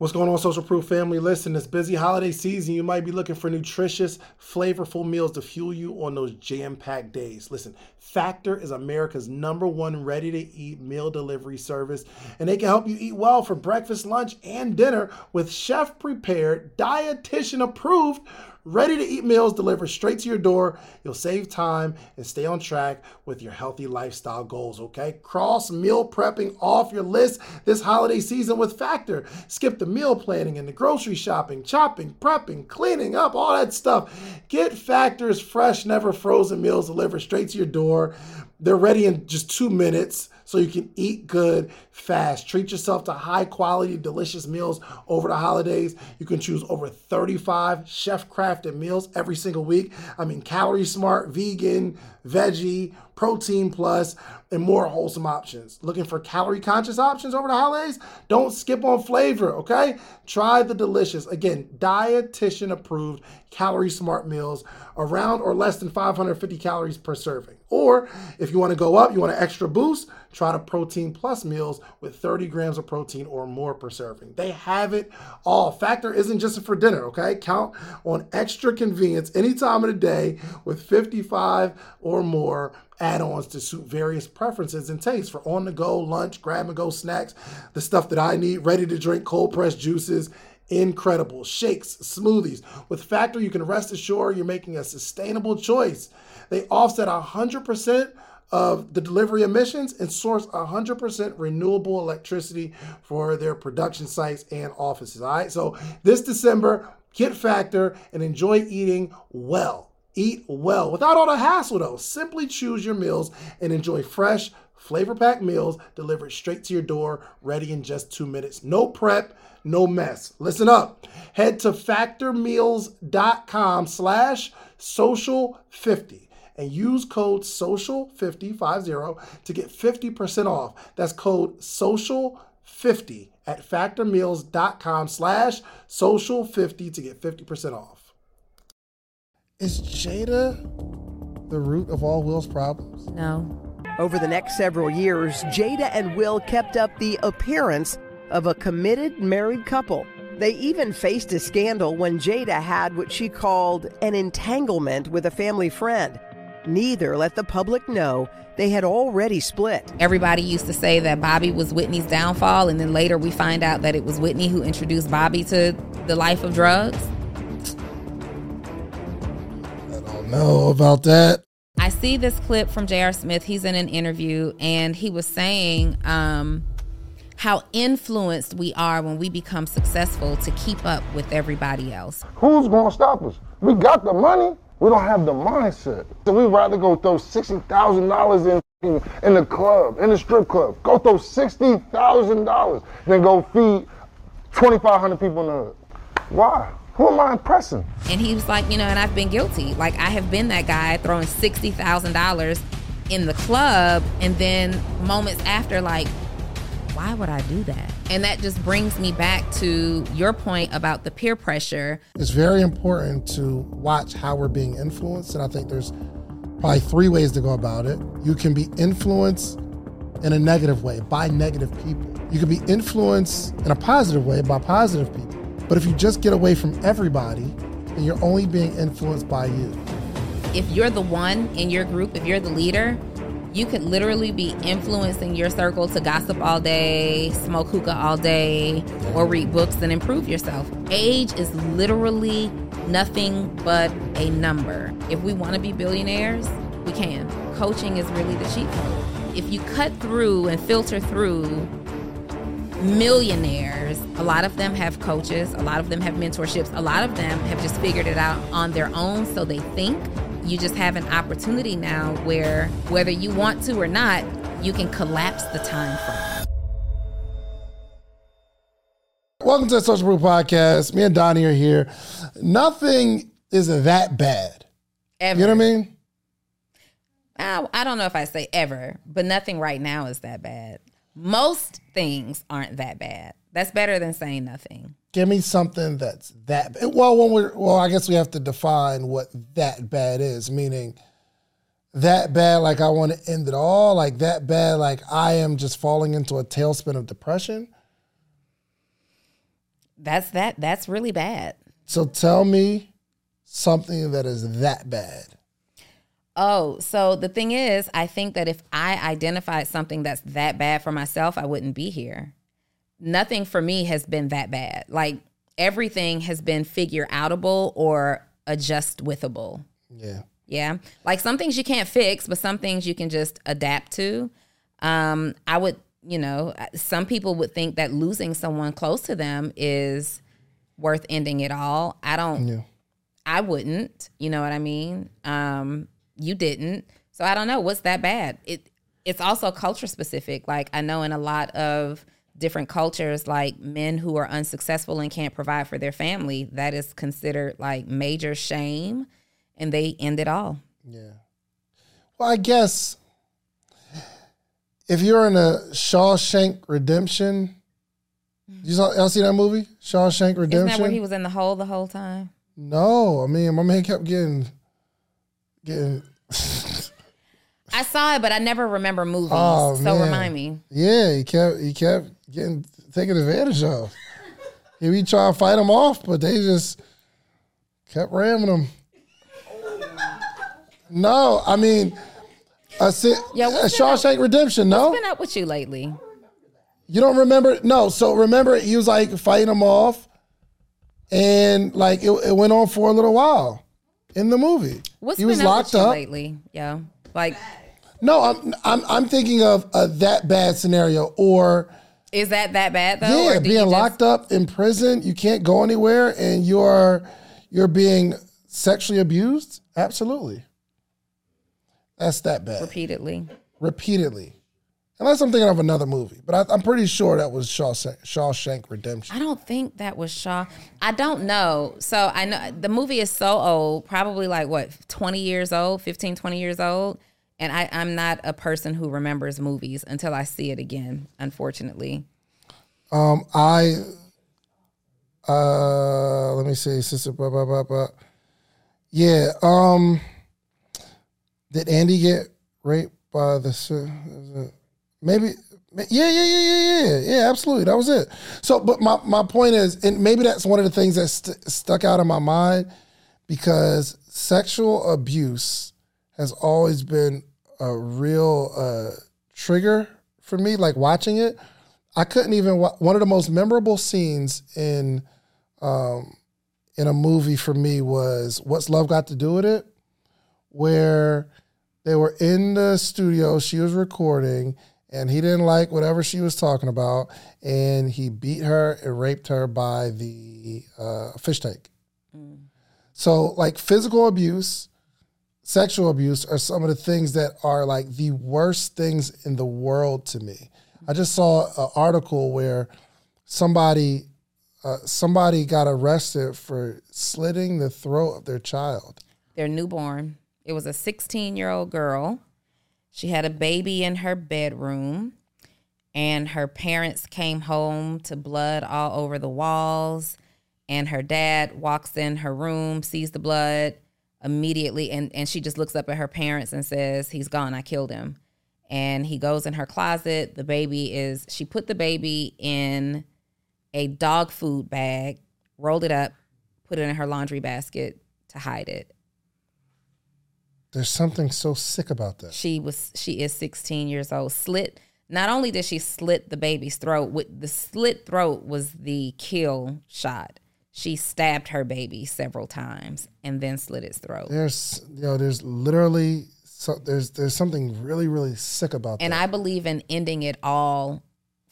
What's going on, Social Proof family? Listen, this busy holiday season, you might be looking for nutritious, flavorful meals to fuel you on those jam packed days. Listen, Factor is America's number one ready to eat meal delivery service, and they can help you eat well for breakfast, lunch, and dinner with chef prepared, dietitian approved ready to eat meals delivered straight to your door. You'll save time and stay on track with your healthy lifestyle goals, okay? Cross meal prepping off your list this holiday season with Factor. Skip the meal planning and the grocery shopping, chopping, prepping, cleaning up, all that stuff. Get Factor's fresh, never frozen meals delivered straight to your door. They're ready in just two minutes so you can eat good fast. Treat yourself to high quality, delicious meals over the holidays. You can choose over 35 chef crafted meals every single week. I mean, calorie smart, vegan, veggie, protein plus, and more wholesome options. Looking for calorie conscious options over the holidays? Don't skip on flavor, okay? Try the delicious, again, dietitian approved calorie smart meals around or less than 550 calories per serving. Or if you want to go up, you want an extra boost, try the protein plus meals with 30 grams of protein or more per serving. They have it all. Factor isn't just for dinner, okay? Count on extra convenience any time of the day with 55 or more add-ons to suit various preferences and tastes for on-the-go lunch, grab-and-go snacks, the stuff that I need, ready-to-drink cold-pressed juices, incredible shakes, smoothies. With Factor, you can rest assured you're making a sustainable choice. They offset 100% of the delivery emissions and source 100% renewable electricity for their production sites and offices. All right, so this December, get Factor and enjoy eating well. Eat well without all the hassle, though. Simply choose your meals and enjoy fresh, flavor packed meals delivered straight to your door, ready in just two minutes. No prep, no mess. Listen up. Head to factormeals.com slash social50 and use code social50 to get 50% off. That's code social50 at factormeals.com slash social50 to get 50% off. Is Jada the root of all Will's problems? No. Over the next several years, Jada and Will kept up the appearance of a committed married couple. They even faced a scandal when Jada had what she called an entanglement with a family friend. Neither let the public know they had already split. Everybody used to say that Bobby was Whitney's downfall, and then later we find out that it was Whitney who introduced Bobby to the life of drugs. I don't know about that. I see this clip from J.R. Smith. He's in an interview, and he was saying um, how influenced we are when we become successful to keep up with everybody else. Who's going to stop us? We got the money. We don't have the mindset. So we'd rather go throw $60,000 in, in the club, in the strip club. Go throw $60,000 than go feed 2,500 people in the hood. Why? Who am I impressing? And he was like, you know, and I've been guilty. Like, I have been that guy throwing $60,000 in the club, and then moments after, like, why would I do that? And that just brings me back to your point about the peer pressure. It's very important to watch how we're being influenced. And I think there's probably three ways to go about it. You can be influenced in a negative way by negative people, you can be influenced in a positive way by positive people. But if you just get away from everybody, then you're only being influenced by you. If you're the one in your group, if you're the leader, you could literally be influencing your circle to gossip all day, smoke hookah all day, or read books and improve yourself. Age is literally nothing but a number. If we want to be billionaires, we can. Coaching is really the cheat code. If you cut through and filter through millionaires, a lot of them have coaches, a lot of them have mentorships, a lot of them have just figured it out on their own, so they think you just have an opportunity now where whether you want to or not, you can collapse the time frame. Welcome to the Social Proof Podcast. Me and Donni are here. Nothing is that bad. Ever. You know what I mean? I, I don't know if I say ever, but nothing right now is that bad. Most things aren't that bad. That's better than saying nothing. Give me something that's that. Well, when we're well, I guess we have to define what that bad is. Meaning, that bad, like I want to end it all. Like that bad, like I am just falling into a tailspin of depression. That's that. That's really bad. So tell me something that is that bad. Oh, so the thing is, I think that if I identified something that's that bad for myself, I wouldn't be here. Nothing for me has been that bad. Like everything has been figure outable or adjust withable. Yeah. Yeah. Like some things you can't fix, but some things you can just adapt to. Um, I would, you know, some people would think that losing someone close to them is worth ending it all. I don't, Yeah. I wouldn't, you know what I mean? Um, you didn't. So I don't know what's that bad. It it's also culture specific. Like I know in a lot of different cultures like men who are unsuccessful and can't provide for their family, that is considered like major shame and they end it all. Yeah. Well, I guess if you're in a Shawshank Redemption, mm-hmm. you saw y'all see that movie Shawshank Redemption? Isn't that where he was in the hole the whole time? no, I mean my man kept getting getting. I saw it, but I never remember movies. Oh, so man. remind me. Yeah, he kept he kept getting taken advantage of. He be trying to fight them off, but they just kept ramming them. No, I mean, a, si- Yeah, a Shawshank Redemption. No, What's been up with you lately? You don't remember? No. So remember, he was like fighting them off, and like it, it went on for a little while in the movie. What's he been was up locked with you up. lately? Yeah. Like No, I'm I'm I'm thinking of a that bad scenario, or is that that bad though? yeah, Or do you being just- locked up in prison. You can't go anywhere, and you're you're being sexually abused. Absolutely, that's that bad. repeatedly. Repeatedly, unless I'm thinking of another movie, but I, I'm pretty sure that was Shawshank, Shawshank Redemption. I don't think that was Shaw. I don't know. So I know the movie is so old, probably like what, 20 years old, 15, 20 years old. And I, I'm not a person who remembers movies until I see it again, unfortunately. Um, I uh, let me see, sister. Blah, blah, blah, blah. Yeah. Um, did Andy get raped by the? Maybe. Yeah, yeah, yeah, yeah, yeah, yeah. Absolutely, that was it. So, but my my point is, and maybe that's one of the things that st- stuck out in my mind because sexual abuse has always been a real uh, trigger for me. Like watching it, I couldn't even. wa- One of the most memorable scenes in um, in a movie for me was "What's Love Got to Do with It," where they were in the studio. She was recording, and he didn't like whatever she was talking about, and he beat her and raped her by the uh, fish tank. So, like physical abuse, sexual abuse are some of the things that are like the worst things in the world to me. I just saw an article where somebody uh, somebody got arrested for slitting the throat of their child. Their newborn. It was a 16 year old girl. She had a baby in her bedroom, and her parents came home to blood all over the walls. And her dad walks in her room, sees the blood immediately, and, and she just looks up at her parents and says, He's gone, I killed him. And he goes in her closet. The baby is, she put the baby in a dog food bag, rolled it up, put it in her laundry basket to hide it. There's something so sick about that. she was she is 16 years old slit not only did she slit the baby's throat with the slit throat was the kill shot she stabbed her baby several times and then slit its throat. There's you know, there's literally so there's there's something really really sick about and that. i believe in ending it all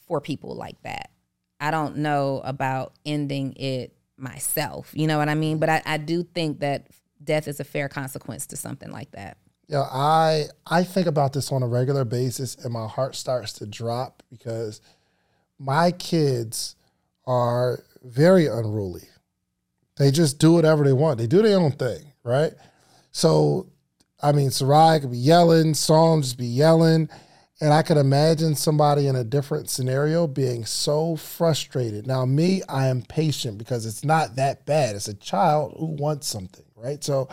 for people like that. I don't know about ending it myself you know what i mean? But i, I do think that death is a fair consequence to something like that. Yeah, I I think about this on a regular basis, and my heart starts to drop because my kids are very unruly. They just do whatever they want. They do their own thing, right? So, I mean, Sarai could be yelling, Psalm just be yelling, and I could imagine somebody in a different scenario being so frustrated. Now, me, I am patient because it's not that bad. It's a child who wants something, right? So,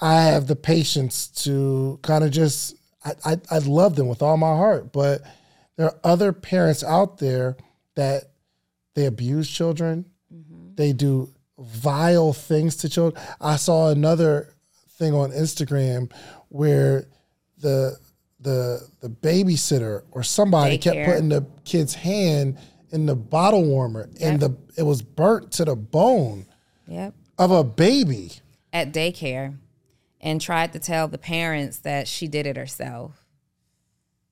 I have the patience to kind of just I, I I love them with all my heart, but there are other parents out there that they abuse children, mm-hmm. They do vile things to children. I saw another thing on Instagram where the the the babysitter or somebody kept putting the kid's hand in the bottle warmer and the it was burnt to the bone Yep. of a baby. At daycare and tried to tell the parents that she did it herself.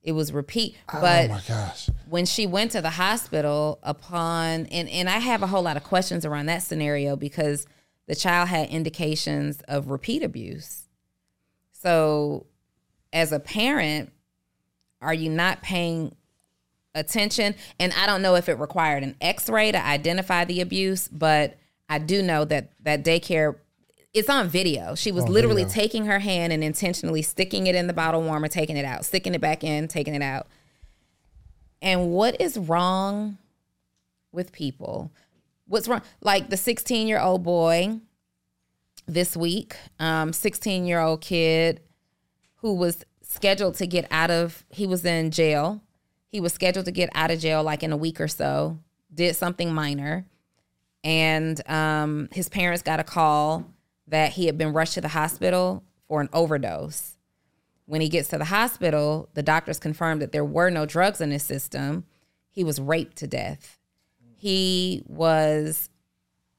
It was repeat, but oh my gosh. when she went to the hospital upon and and I have a whole lot of questions around that scenario because the child had indications of repeat abuse. So as a parent, are you not paying attention? And I don't know if it required an x-ray to identify the abuse, but I do know that that daycare it's on video. She was literally video. taking her hand and intentionally sticking it in the bottle warmer, taking it out, sticking it back in, taking it out. And what is wrong with people? What's wrong? Like the 16 year old boy this week, um, 16 year old kid who was scheduled to get out of, he was in jail. He was scheduled to get out of jail like in a week or so, did something minor. And um, his parents got a call that he had been rushed to the hospital for an overdose. When he gets to the hospital, the doctors confirmed that there were no drugs in his system. He was raped to death. He was,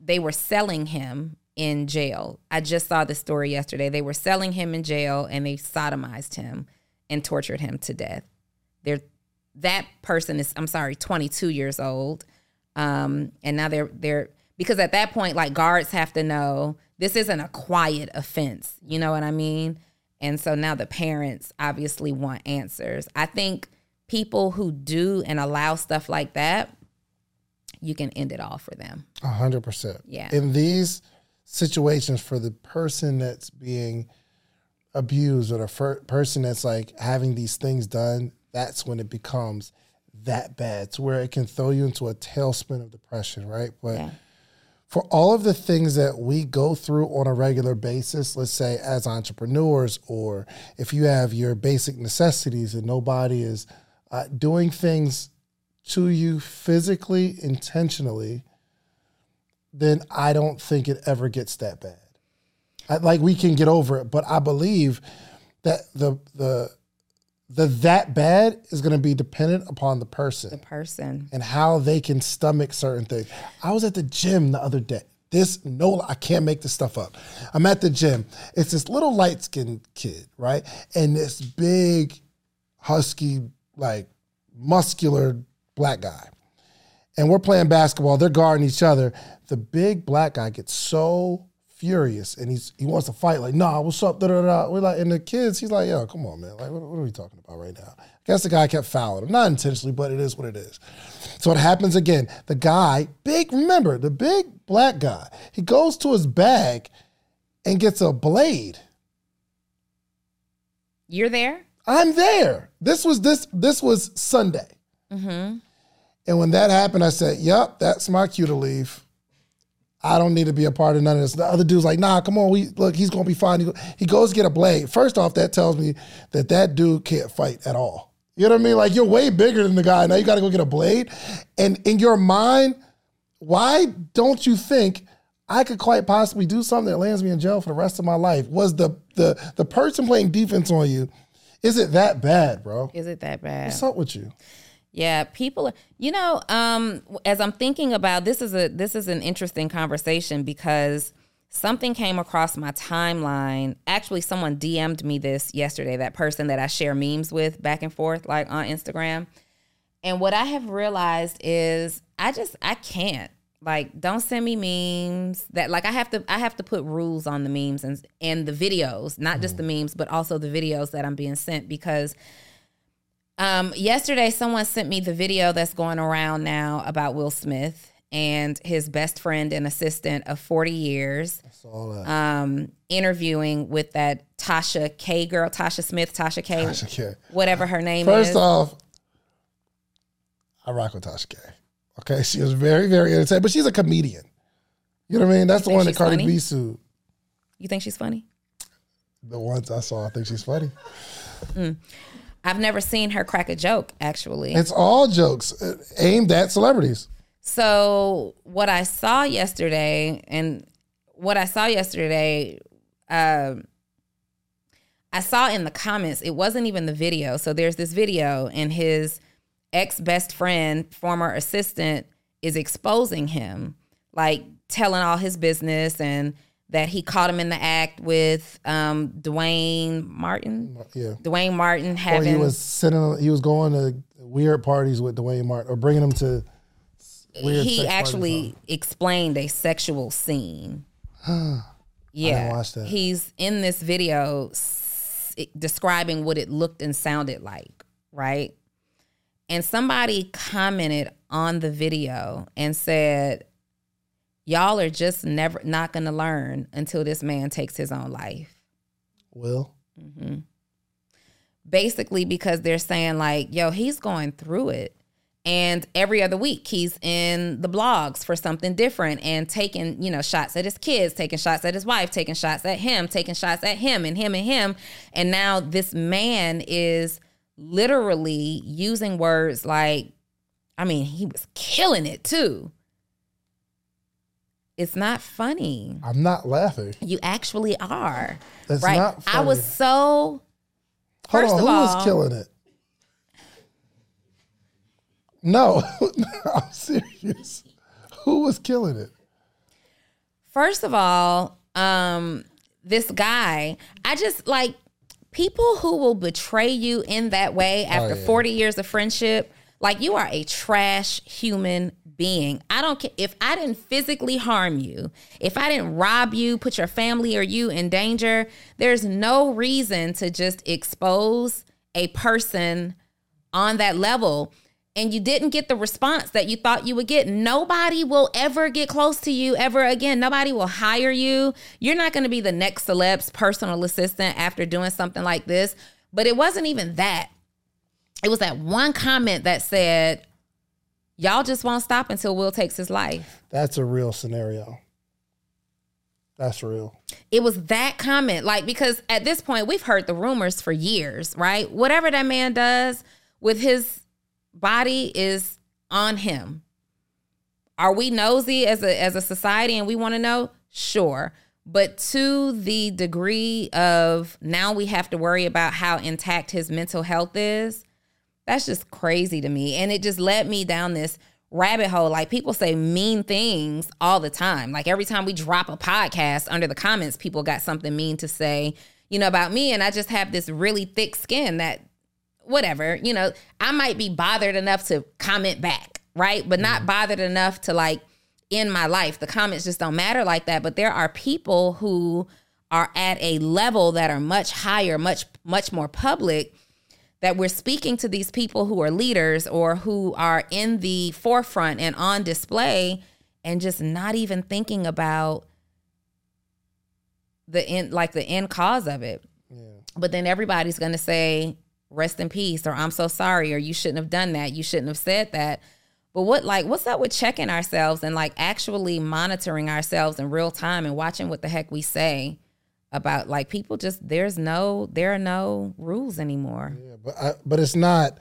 they were selling him in jail. I just saw the story yesterday. They were selling him in jail and they sodomized him and tortured him to death. They're, that person is, I'm sorry, 22 years old. Um, and now they're, they're, because at that point, like guards have to know this isn't a quiet offense. You know what I mean? And so now the parents obviously want answers. I think people who do and allow stuff like that, you can end it all for them. A hundred percent. Yeah. In these situations, for the person that's being abused or the fir- person that's like having these things done, that's when it becomes that bad to where it can throw you into a tailspin of depression, right? But Yeah. For all of the things that we go through on a regular basis, let's say as entrepreneurs, or if you have your basic necessities and nobody is uh, doing things to you physically, intentionally, then I don't think it ever gets that bad. I, like we can get over it, but I believe that the the the that bad is going to be dependent upon the person The person. and how they can stomach certain things. I was at the gym the other day. This no, I can't make this stuff up. I'm at the gym. It's this little light skinned kid, right? And this big, husky, like muscular black guy. And we're playing basketball. They're guarding each other. The big black guy gets so furious and he's he wants to fight. Like, nah, what's up? Da, da, da. We're like, and the kids, he's like, yo, come on, man. Like, what, what are we talking about right now? I guess the guy kept fouling him, not intentionally, but it is what it is. So it happens again. The guy, big, remember the big black guy. He goes to his bag and gets a blade. You're there? I'm there. This was this this was Sunday. Mm-hmm. And when that happened, I said, Yep, that's my cue to leave. I don't need to be a part of none of this. The other dude's like, Nah, come on, we look, he's gonna be fine. He, go- he goes get a blade. First off, that tells me that that dude can't fight at all. You know what I mean? Like you're way bigger than the guy. Now you got to go get a blade. And in your mind, why don't you think I could quite possibly do something that lands me in jail for the rest of my life? Was the the the person playing defense on you? Is it that bad, bro? Is it that bad? What's up with you? Yeah, people. You know, um, as I'm thinking about this is a this is an interesting conversation because something came across my timeline. Actually, someone DM'd me this yesterday. That person that I share memes with back and forth, like on Instagram. And what I have realized is I just I can't like don't send me memes that like I have to I have to put rules on the memes and and the videos, not just the memes, but also the videos that I'm being sent because um, yesterday, someone sent me the video that's going around now about Will Smith and his best friend and assistant of 40 years um, interviewing with that Tasha K girl, Tasha Smith, Tasha K, Tasha K. whatever her name First is. off, I rock with Tasha K. Okay, she was very, very entertaining, but she's a comedian. You know what I mean? That's the one that Cardi funny? B sued. you think she's funny? The ones I saw, I think she's funny. I've never seen her crack a joke, actually. It's all jokes uh, aimed at celebrities. So what I saw yesterday, and what I saw yesterday, um, I saw in the comments. It wasn't even the video. So there's this video, and his ex best friend, former assistant, is exposing him, like telling all his business and that he caught him in the act with um, Duane Martin. Yeah. Duane Martin having he was sitting. He was going to weird parties with Duane Martin, or bringing him to. Weird he actually explained a sexual scene. yeah, he's in this video s- describing what it looked and sounded like, right? And somebody commented on the video and said, "Y'all are just never not going to learn until this man takes his own life." Will. Mm-hmm. basically because they're saying like yo he's going through it and every other week he's in the blogs for something different and taking you know shots at his kids taking shots at his wife taking shots at him taking shots at him and him and him and now this man is literally using words like i mean he was killing it too it's not funny I'm not laughing. you actually are That's right not i was funny. so Hold first on, of who all- was killing it? No, I'm serious. Who was killing it? First of all, um, this guy, I just like people who will betray you in that way after yeah. 40 years of friendship. Like you are a trash human being. I don't care if I didn't physically harm you, if I didn't rob you, put your family or you in danger, there's no reason to just expose a person on that level and you didn't get the response that you thought you would get, nobody will ever get close to you ever again. Nobody will hire you. You're not going to be the next celeb's personal assistant after doing something like this. But it wasn't even that. It was that one comment that said, Y'all just won't stop until Will takes his life. That's a real scenario. That's real. It was that comment, like, because at this point, we've heard the rumors for years, right? Whatever that man does with his body is on him. Are we nosy as a as a society and we want to know? Sure. But to the degree of now we have to worry about how intact his mental health is, that's just crazy to me. And it just led me down this rabbit hole. Like people say mean things all the time. Like every time we drop a podcast under the comments, people got something mean to say, you know, about me. And I just have this really thick skin that whatever, you know, I might be bothered enough to comment back, right? But not mm-hmm. bothered enough to like in my life. The comments just don't matter like that. But there are people who are at a level that are much higher, much, much more public that we're speaking to these people who are leaders or who are in the forefront and on display and just not even thinking about the end like the end cause of it. Yeah. but then everybody's going to say rest in peace or i'm so sorry or you shouldn't have done that. You shouldn't have said that. But what like what's up with checking ourselves and like actually monitoring ourselves in real time and watching what the heck we say about like people just there's no there are no rules anymore Yeah, but I, but it's not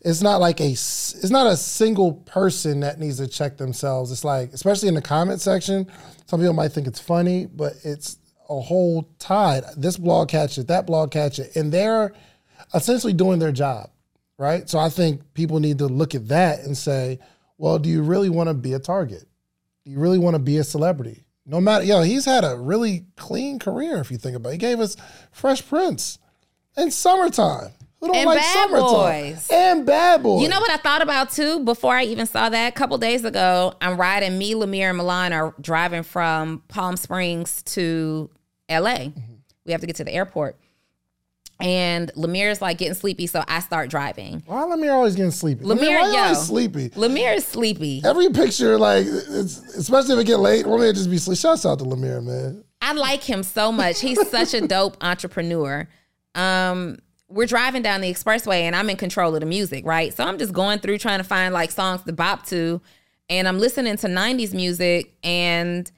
it's not like a it's not a single person that needs to check themselves. It's like especially in the comment section, some people might think it's funny, but it's a whole tide. This blog catch it, that blog catch it, and they're essentially doing their job, right? So I think people need to look at that and say, well, do you really want to be a target? Do you really want to be a celebrity? No matter, yo, he's had a really clean career if you think about it. He gave us Fresh Prince and Summertime. Who don't And like Bad Summertime? Boys. And Bad Boys. You know what I thought about too before I even saw that? A couple days ago, I'm riding, me, Lemire, and Milan are driving from Palm Springs to LA. Mm-hmm. We have to get to the airport. And Lemire's like getting sleepy, so I start driving. Why Lemire always getting sleepy? Lemire, you yo. always sleepy? Lemire is sleepy. Every picture, like, it's, especially if it get late, to just be sleepy. Shouts out to Lemire, man. I like him so much. He's such a dope entrepreneur. Um, we're driving down the expressway and I'm in control of the music, right? So I'm just going through trying to find like songs to bop to, and I'm listening to 90s music and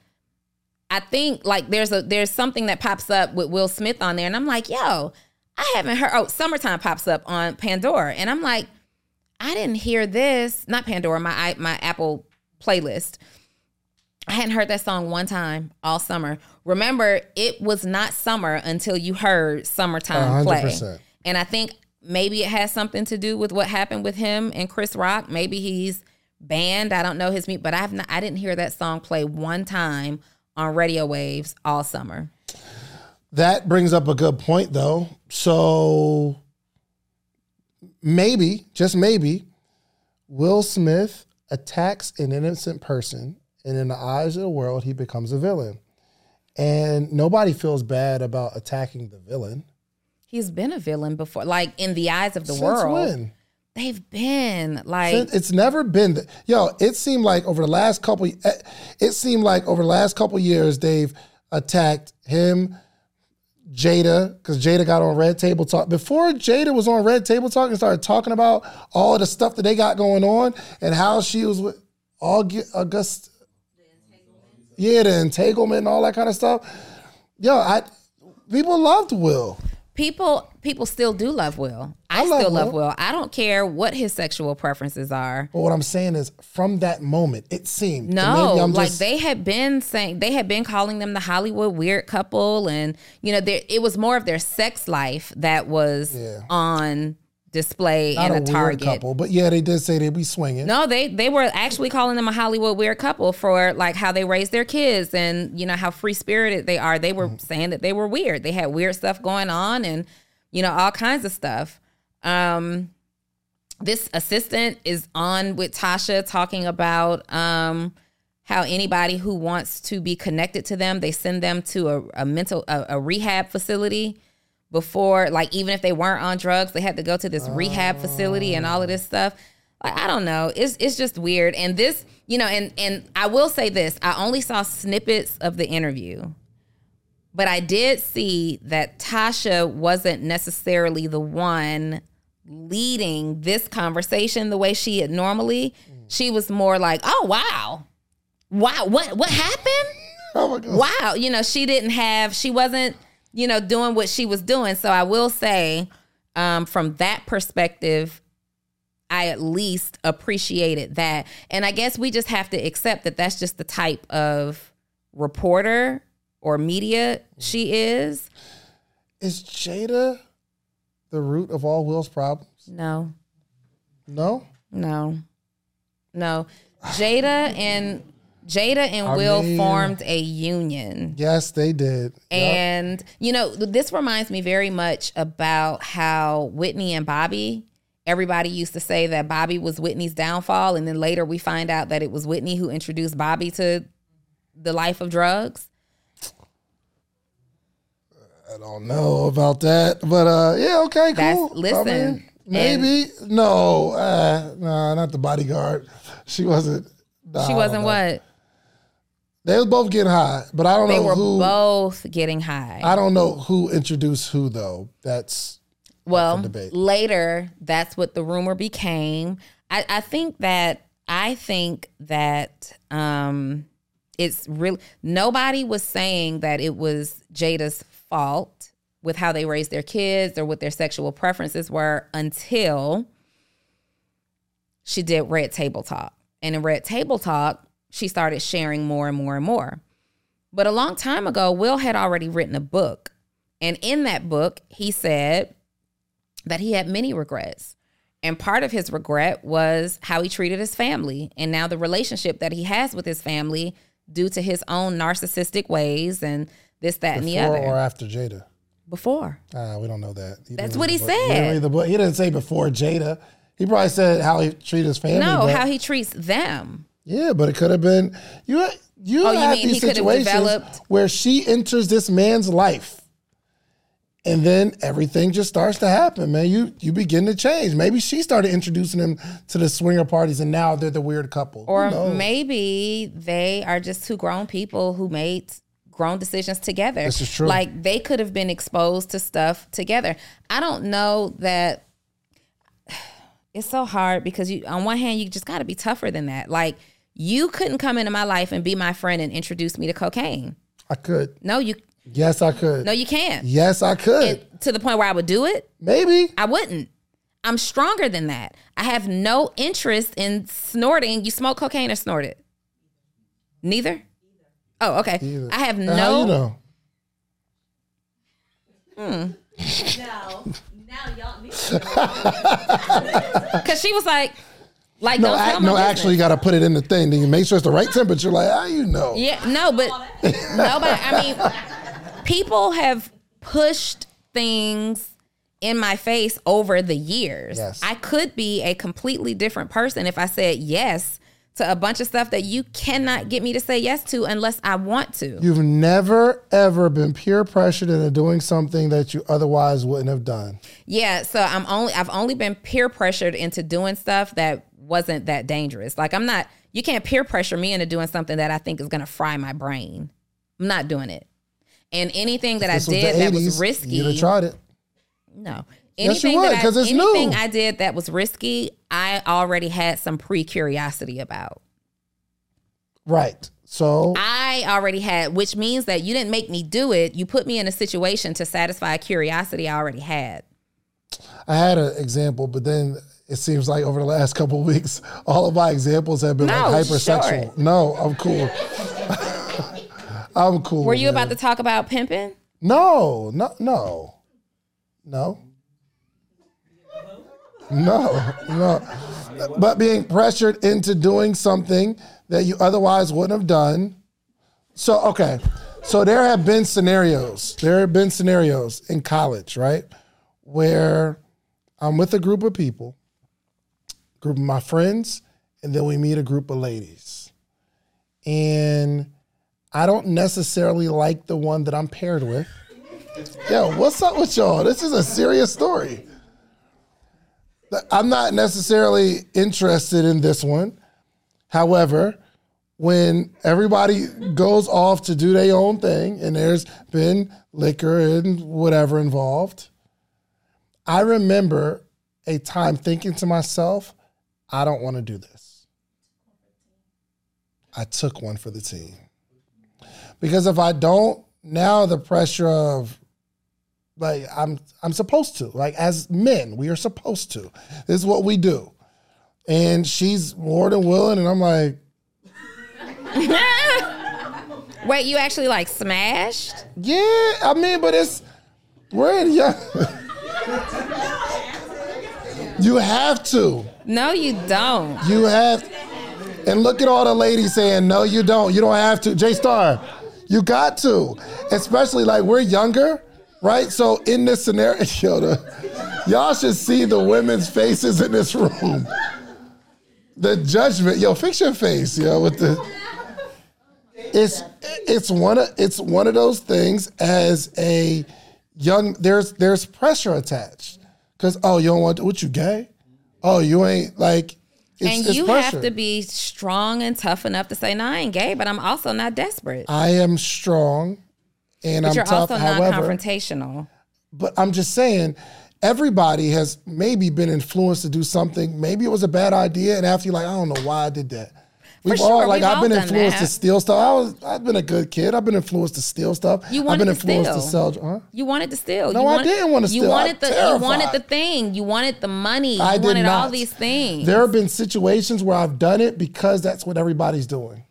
I think like there's a there's something that pops up with Will Smith on there, and I'm like, yo, I haven't heard. Oh, summertime pops up on Pandora, and I'm like, I didn't hear this. Not Pandora, my my Apple playlist. I hadn't heard that song one time all summer. Remember, it was not summer until you heard "Summertime" play, 100%. and I think maybe it has something to do with what happened with him and Chris Rock. Maybe he's banned. I don't know his meat, but I've not. I didn't hear that song play one time on radio waves all summer. That brings up a good point, though. So maybe, just maybe, Will Smith attacks an innocent person, and in the eyes of the world, he becomes a villain. And nobody feels bad about attacking the villain. He's been a villain before, like in the eyes of the Since world. when? They've been like Since- It's never been. th- Yo, it seemed like over the last couple. eh, It seemed like over the last couple years they've attacked him, Jada, because Jada got on Red Table Talk. Before Jada was on Red Table Talk and started talking about all the stuff that they got going on and how she was with August. August yeah, the entanglement and all that kind of stuff. Yo, I people loved Will. People people still do love Will. I, I love still love Will. Will. I don't care what his sexual preferences are. But what I'm saying is, from that moment, it seemed. No, maybe I'm like just- they had been saying they had been calling them the Hollywood weird couple, and you know, there, it was more of their sex life that was Yeah. on display not in a, a, Target. couple, but yeah, they did say they'd be swinging. No, they they were actually calling them a Hollywood weird couple for like how they raised their kids and you know how free spirited they are. They were Mm-hmm. saying that they were weird. They had weird stuff going on and you know all kinds of stuff. Um, this assistant is on with Tasha talking about um, how anybody who wants to be connected to them, they send them to a, a mental a, a rehab facility before like even if they weren't on drugs they had to go to this rehab facility and all of this oh. stuff. Like i don't know. It's it's just weird. And this you know and and i will say this. I only saw snippets of the interview but i did see that tasha wasn't necessarily the one leading this conversation the way she had normally. Mm. She was more like oh wow. Wow. What what happened? Oh my God. wow. You know she didn't have she wasn't you know doing what she was doing. So i will say um from that perspective i at least appreciated that. And i guess we just have to accept that that's just the type of reporter or media she is. Is Jada the root of all Will's problems? no. No. no. No. Jada and jada and I will mean- formed a union Yes, they did. Yup. And, you know, this reminds me very much about how Whitney and Bobby, everybody used to say that Bobby was Whitney's downfall. And then later we find out that it was Whitney who introduced Bobby to the life of drugs. I don't know about that, but uh, yeah, okay, That's- cool. I listen, mean, maybe no, uh, no, not the bodyguard. She wasn't. nah, She wasn't what? They was both getting high, but I don't They know were who. both getting high. I don't know who introduced who though. That's well, debate. later, that's what the rumor became. I, I think that I think that um, it's really nobody was saying that it was Jada's fault with how they raised their kids or what their sexual preferences were until she did Red Table Talk. And in Red Table Talk, she started sharing more and more and more. But a long time ago, Will had already written a book. And in that book, he said that he had many regrets. And part of his regret was how he treated his family and now the relationship that he has with his family due to his own narcissistic ways and this, that, and the before other. or after Jada. Before. Ah, we don't know that. He That's what he book. said. the book. He didn't say before Jada. He probably said how he treated his family. No, how he treats them. Yeah, but it could have been you. You Oh, have these he could have situations where she enters this man's life, and then everything just starts to happen. Man, you you begin to change. Maybe she started introducing him to the swinger parties, and now they're the weird couple. Or maybe they are just two grown people who made grown decisions together. This is true. Like they could have been exposed to stuff together. I don't know that it's so hard because you on one hand you just got to be tougher than that. Like you couldn't come into my life and be my friend and introduce me to cocaine. I could. No, you Yes, I could. no you can't. Yes, I could. And to the point where I would do it, Maybe. I wouldn't. I'm stronger than that. I have no interest in snorting. You smoke cocaine or snort it? Neither. Oh, okay. Either. I have And no. How you know? Hmm. No. Now y'all need Because she was like, like, No, don't ac- tell my no. Actually, you got to put it in the thing. Then you make sure it's the right temperature. Like, how you know? Yeah, no, but nobody. I mean, people have pushed things in my face over the years. Yes. I could be a completely different person if I said yes to a bunch of stuff that you cannot get me to say yes to unless I want to. You've never ever been peer pressured into doing something that you otherwise wouldn't have done. Yeah, so I'm only I've only been peer pressured into doing stuff that wasn't that dangerous. Like I'm not you can't peer pressure me into doing something that I think is going to fry my brain. I'm not doing it. And anything that I did the that 80s. was risky. You'd have tried it. No. Yes, you Anything would, that I, anything new. I did that was risky, I already had some pre curiosity about. Right. So I already had, which means that you didn't make me do it. You put me in a situation to satisfy a curiosity I already had. I had an example, but then it seems like over the last couple of weeks, all of my examples have been No, like hypersexual. short. No, I'm cool. I'm cool. Were you man. about to talk about pimping? No, no, no, no, no, no. But being pressured into doing something that you otherwise wouldn't have done. So, okay. So there have been scenarios. There have been scenarios in college, right? Where I'm with a group of people, group of my friends, and then we meet a group of ladies. And I don't necessarily like the one that I'm paired with. Yo, what's up with y'all? This is a serious story. I'm not necessarily interested in this one. However, when everybody goes off to do their own thing and there's been liquor and whatever involved, I remember a time thinking to myself, I don't want to do this. I took one for the team. Because if I don't, now the pressure of like I'm I'm supposed to. Like as men, we are supposed to. This is what we do. And she's more than willing, and I'm like, Wait, you actually like smashed? yeah, I mean, but it's we're in young. you have to. No, you don't. You have and look at all the ladies saying, no, you don't. You don't have to. J Star, you got to. Especially like we're younger, right? So in this scenario, y'all should see the women's faces in this room. The judgment, yo, fix your face, yo, with the it's it's one of it's one of those things as a young there's there's pressure attached because oh you don't want to, what you gay oh you ain't like it's, and it's you pressure. have to be strong and tough enough to say, no, I ain't gay, but I'm also not desperate. I am strong and but I'm you're tough. also However, non-confrontational. but I'm just saying, everybody has maybe been influenced to do something. Maybe it was a bad idea, and after you're like, I don't know why I did that. We've sure, all like we've I've all been influenced to steal stuff. I was I've been a good kid. I've been influenced to steal stuff. You I've wanted been to influenced to steal. sell. Huh? You wanted to steal. No, you I didn't want to steal. You wanted the you wanted the thing. You wanted the money. You I did wanted all these things. There have been situations where I've done it because that's what everybody's doing.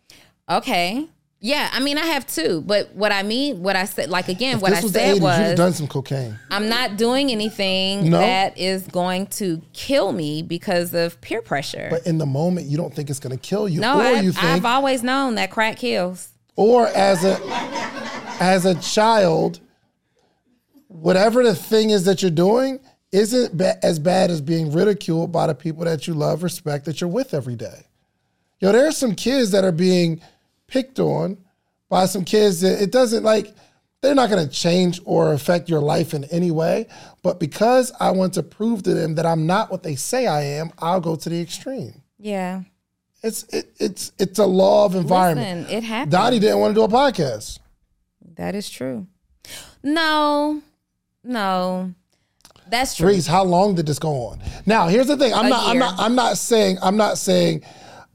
okay. Yeah, I mean I have too. But what I mean, what I said like again, If what I was said 80s, you'd have was done some cocaine. I'm not doing anything No. that is going to kill me because of peer pressure. But in the moment, you don't think it's going to kill you, no, or I've, you think, I've always known that crack kills. or as a as a child, whatever the thing is that you're doing isn't ba- as bad as being ridiculed by the people that you love, respect, that you're with every day. Yo, there are some kids that are being picked on by some kids that it doesn't like. They're not going to change or affect your life in any way, but because I want to prove to them that I'm not what they say I am, I'll go to the extreme. Yeah. It's it, it's it's a law of environment. Listen, it happens. Donni didn't want to do a podcast. That is true. No, no, that's true. Reese, how long did this go on? Now, here's the thing. I'm A not. I'm not. I'm not saying. I'm not saying.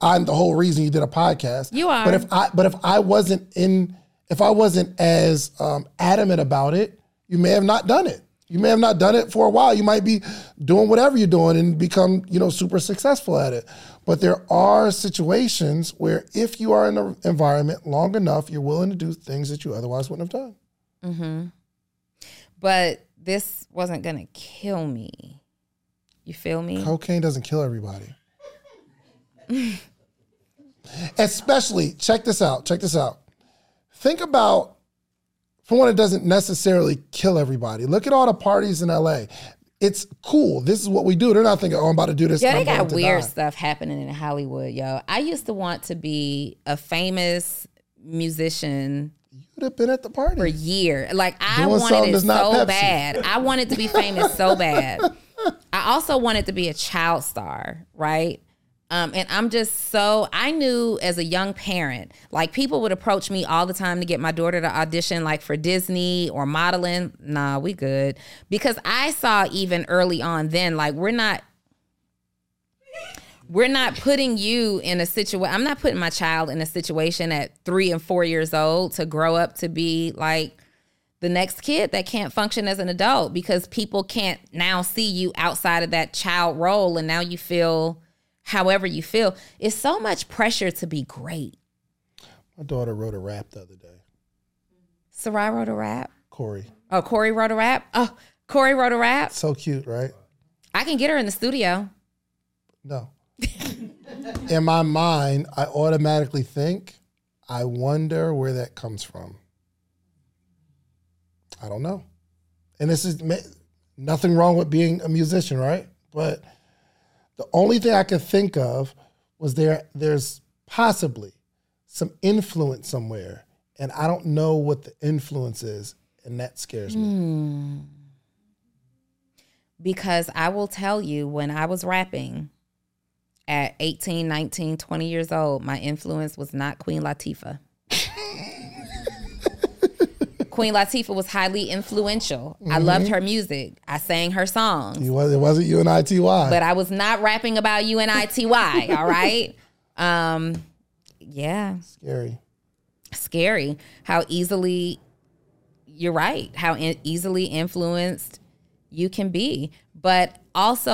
I'm the whole reason you did a podcast. You are. But if I. But if I wasn't in. If I wasn't as um, adamant about it, you may have not done it. You may have not done it for a while. You might be doing whatever you're doing and become, you know, super successful at it. But there are situations where if you are in the environment long enough, you're willing to do things that you otherwise wouldn't have done. Mm-hmm. But this wasn't gonna kill me. You feel me? Cocaine doesn't kill everybody. Especially, check this out. Check this out. Think about, for one, it doesn't necessarily kill everybody. Look at all the parties in LA. It's cool. This is what we do. They're not thinking, oh, I'm about to do this. Yeah, they got weird die. stuff happening in Hollywood, yo. I used to want to be a famous musician You'd have been at the party. for years. Like I Doing wanted it so bad. I wanted to be famous so bad. I also wanted to be a child star, right? Um, and I'm just so I knew as a young parent, like people would approach me all the time to get my daughter to audition, like for Disney or modeling. Nah, we good because I saw even early on then, like we're not we're not putting you in a situation i'm not putting my child in a situation at three and four years old to grow up to be like the next kid that can't function as an adult because people can't now see you outside of that child role and now you feel however you feel it's so much pressure to be great My daughter wrote a rap the other day. sarai wrote a rap Corey. oh corey wrote a rap oh corey wrote a rap So cute, right? i can get her in the studio No. in my mind, I automatically think, I wonder where that comes from. I don't know. And this is nothing wrong with being a musician, right? But the only thing I could think of was there there's possibly some influence somewhere and I don't know what the influence is and that scares me. Hmm. because I will tell you when I was rapping at 18, 19, 20 years old, my influence was not Queen Latifah. Queen Latifah was highly influential. I loved her music. I sang her songs, It was- it wasn't you and ITY. but I was not rapping about UNITY, all right? Um yeah, Scary. scary how easily you're right, how in, easily influenced you can be. But also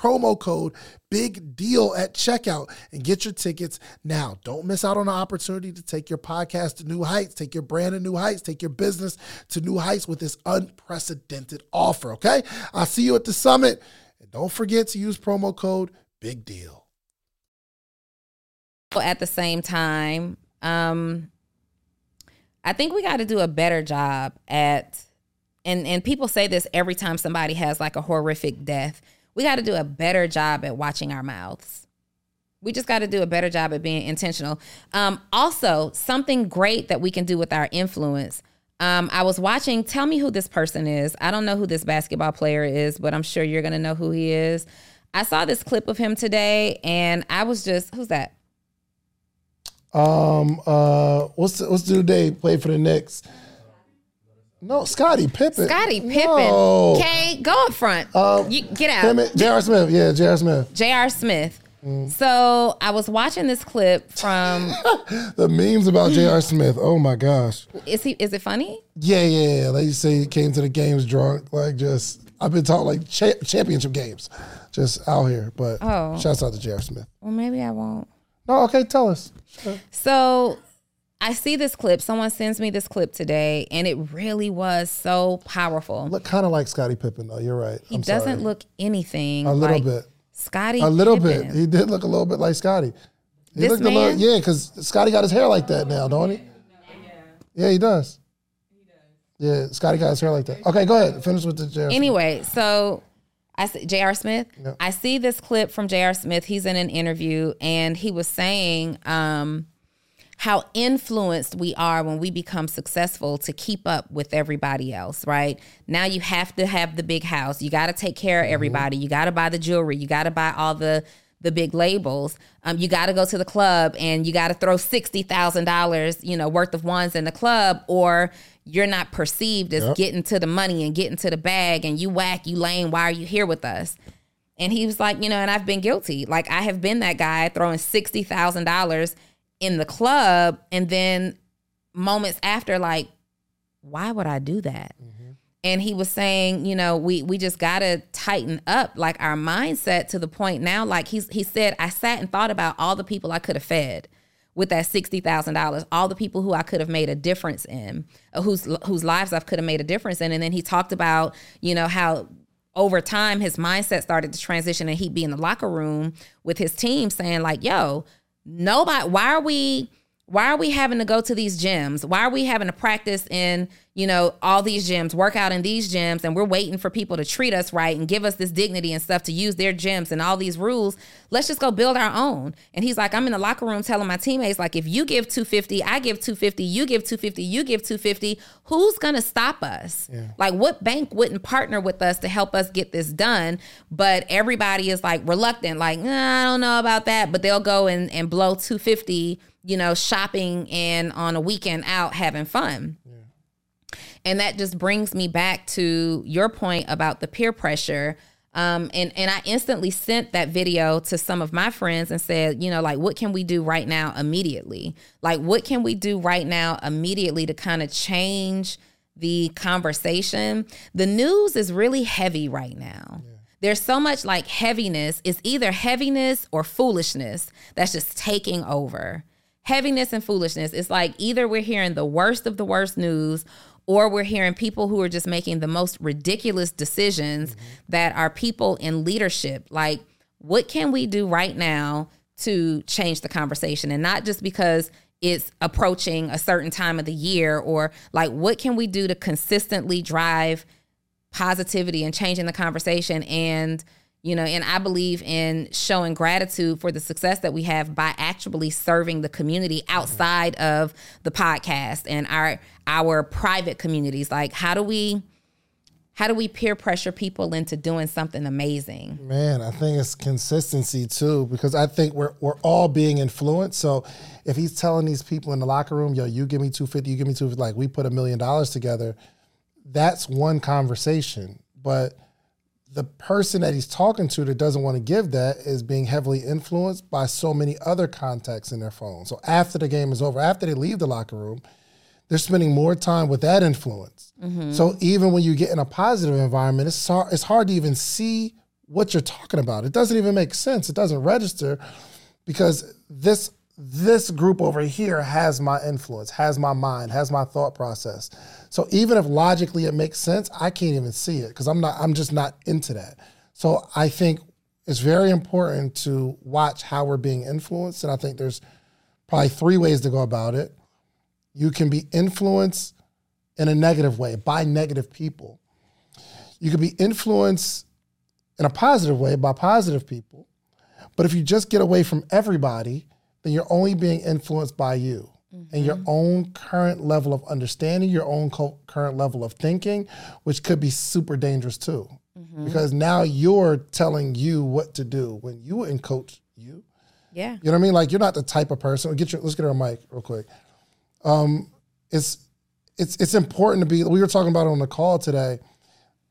promo code big deal at checkout and get your tickets now. Don't miss out on the opportunity to take your podcast to new heights, take your brand to new heights, take your business to new heights with this unprecedented offer, okay? I'll see you at the summit. And don't forget to use promo code big deal. At the same time, um, I think we got to do a better job at, and and people say this every time somebody has like a horrific death. We got to do a better job at watching our mouths. We just got to do a better job at being intentional. Um, also, something great that we can do with our influence. Um, I was watching. Tell me who this person is. I don't know who this basketball player is, but I'm sure you're gonna know who he is. I saw this clip of him today, and I was just, who's that? Um, uh, what's what's the dude they play for the Knicks? No, Scottie Pippen. Scottie Pippen. No. Okay, go up front. Um, you, get out. J.R. Smith. Yeah, J.R. Smith. J.R. Smith. Mm. So I was watching this clip from. The memes about J.R. Smith. Oh my gosh. is he? Is it funny? Yeah, yeah, yeah. They say he came to the games drunk, like just. I've been taught like cha- championship games, just out here. But Oh. shouts out to J.R. Smith. Well, maybe I won't. No, okay, tell us. So I see this clip. Someone sends me this clip today, and it really was so powerful. Look kind of like Scottie Pippen, though. You're right. he I'm doesn't sorry. look anything a little like bit. Scottie. A little Pippen. bit. He did look a little bit like Scottie. He This looked a little, man? yeah, because Scottie got his hair like that now, don't he? Yeah, he does. Yeah, Scottie got his hair like that. Okay, go ahead. Finish with the J.R. Anyway, so I see J.R. Smith. I see this clip from J.R. Smith. He's in an interview and he was saying um, how influenced we are when we become successful to keep up with everybody else, right? Now you have to have the big house. You got to take care of everybody. You got to buy the jewelry. You got to buy all the the big labels. Um, you got to go to the club and you got to throw sixty thousand dollars, you know, worth of ones in the club, or you're not perceived as getting to the money and getting to the bag. And you whack, you lame. Why are you here with us? And he was like, you know, and I've been guilty. Like I have been that guy throwing sixty thousand dollars in the club, and then moments after, like, why would I do that? And he was saying, you know, we we just gotta tighten up like our mindset to the point now. Like he's he said, I sat and thought about all the people I could have fed with that sixty thousand dollars, all the people who I could have made a difference in, uh, whose whose lives I could have made a difference in. And then he talked about, you know, how over time his mindset started to transition and he'd be in the locker room with his team saying, like, yo, nobody why are we why are we having to go to these gyms? Why are we having to practice in, you know, all these gyms, work out in these gyms, and we're waiting for people to treat us right and give us this dignity and stuff to use their gyms and all these rules? Let's just go build our own. And he's like, I'm in the locker room telling my teammates, like, if you give 250, I give 250, you give 250, you give 250, who's gonna stop us? Like, what bank wouldn't partner with us to help us get this done? But everybody is like reluctant, like, nah, I don't know about that, but they'll go and, and blow 250 you know, shopping and on a weekend out having fun. And that just brings me back to your point about the peer pressure. Um, and, and I instantly sent that video to some of my friends and said, you know, like, what can we do right now immediately? Like, what can we do right now immediately to kind of change the conversation? The news is really heavy right now. There's so much like heaviness. It's either heaviness or foolishness that's just taking over heaviness and foolishness. It's like either we're hearing the worst of the worst news or we're hearing people who are just making the most ridiculous decisions mm-hmm. that are people in leadership. Like, what can we do right now to change the conversation? And not just because it's approaching a certain time of the year or like what can we do to consistently drive positivity and changing the conversation and you know and i believe in showing gratitude for the success that we have by actually serving the community outside of the podcast and our our private communities like how do we how do we peer pressure people into doing something amazing Man, I think it's consistency too, because I think we're we're all being influenced. So if he's telling these people in the locker room, yo, you give me 250, you give me 250, like we put a million dollars together, that's one conversation. But the person that he's talking to that doesn't want to give that is being heavily influenced by so many other contacts in their phone. So after the game is over, after they leave the locker room, they're spending more time with that influence. Mm-hmm. So even when you get in a positive environment, it's hard, it's hard to even see what you're talking about. It doesn't even make sense. It doesn't register because this this group over here has my influence, has my mind, has my thought process. So even if logically it makes sense, I can't even see it because I'm not I'm just not into that. So I think it's very important to watch how we're being influenced and I think there's probably three ways to go about it. You can be influenced in a negative way by negative people. You can be influenced in a positive way by positive people. But if you just get away from everybody, then you're only being influenced by you and your own current level of understanding, your own co- current level of thinking, which could be super dangerous too. Because now you're telling you what to do when you wouldn't coach you. yeah You know what I mean? Like you're not the type of person. Get your let's get her a mic real quick. Um, it's it's it's important to be. We were talking about it on the call today.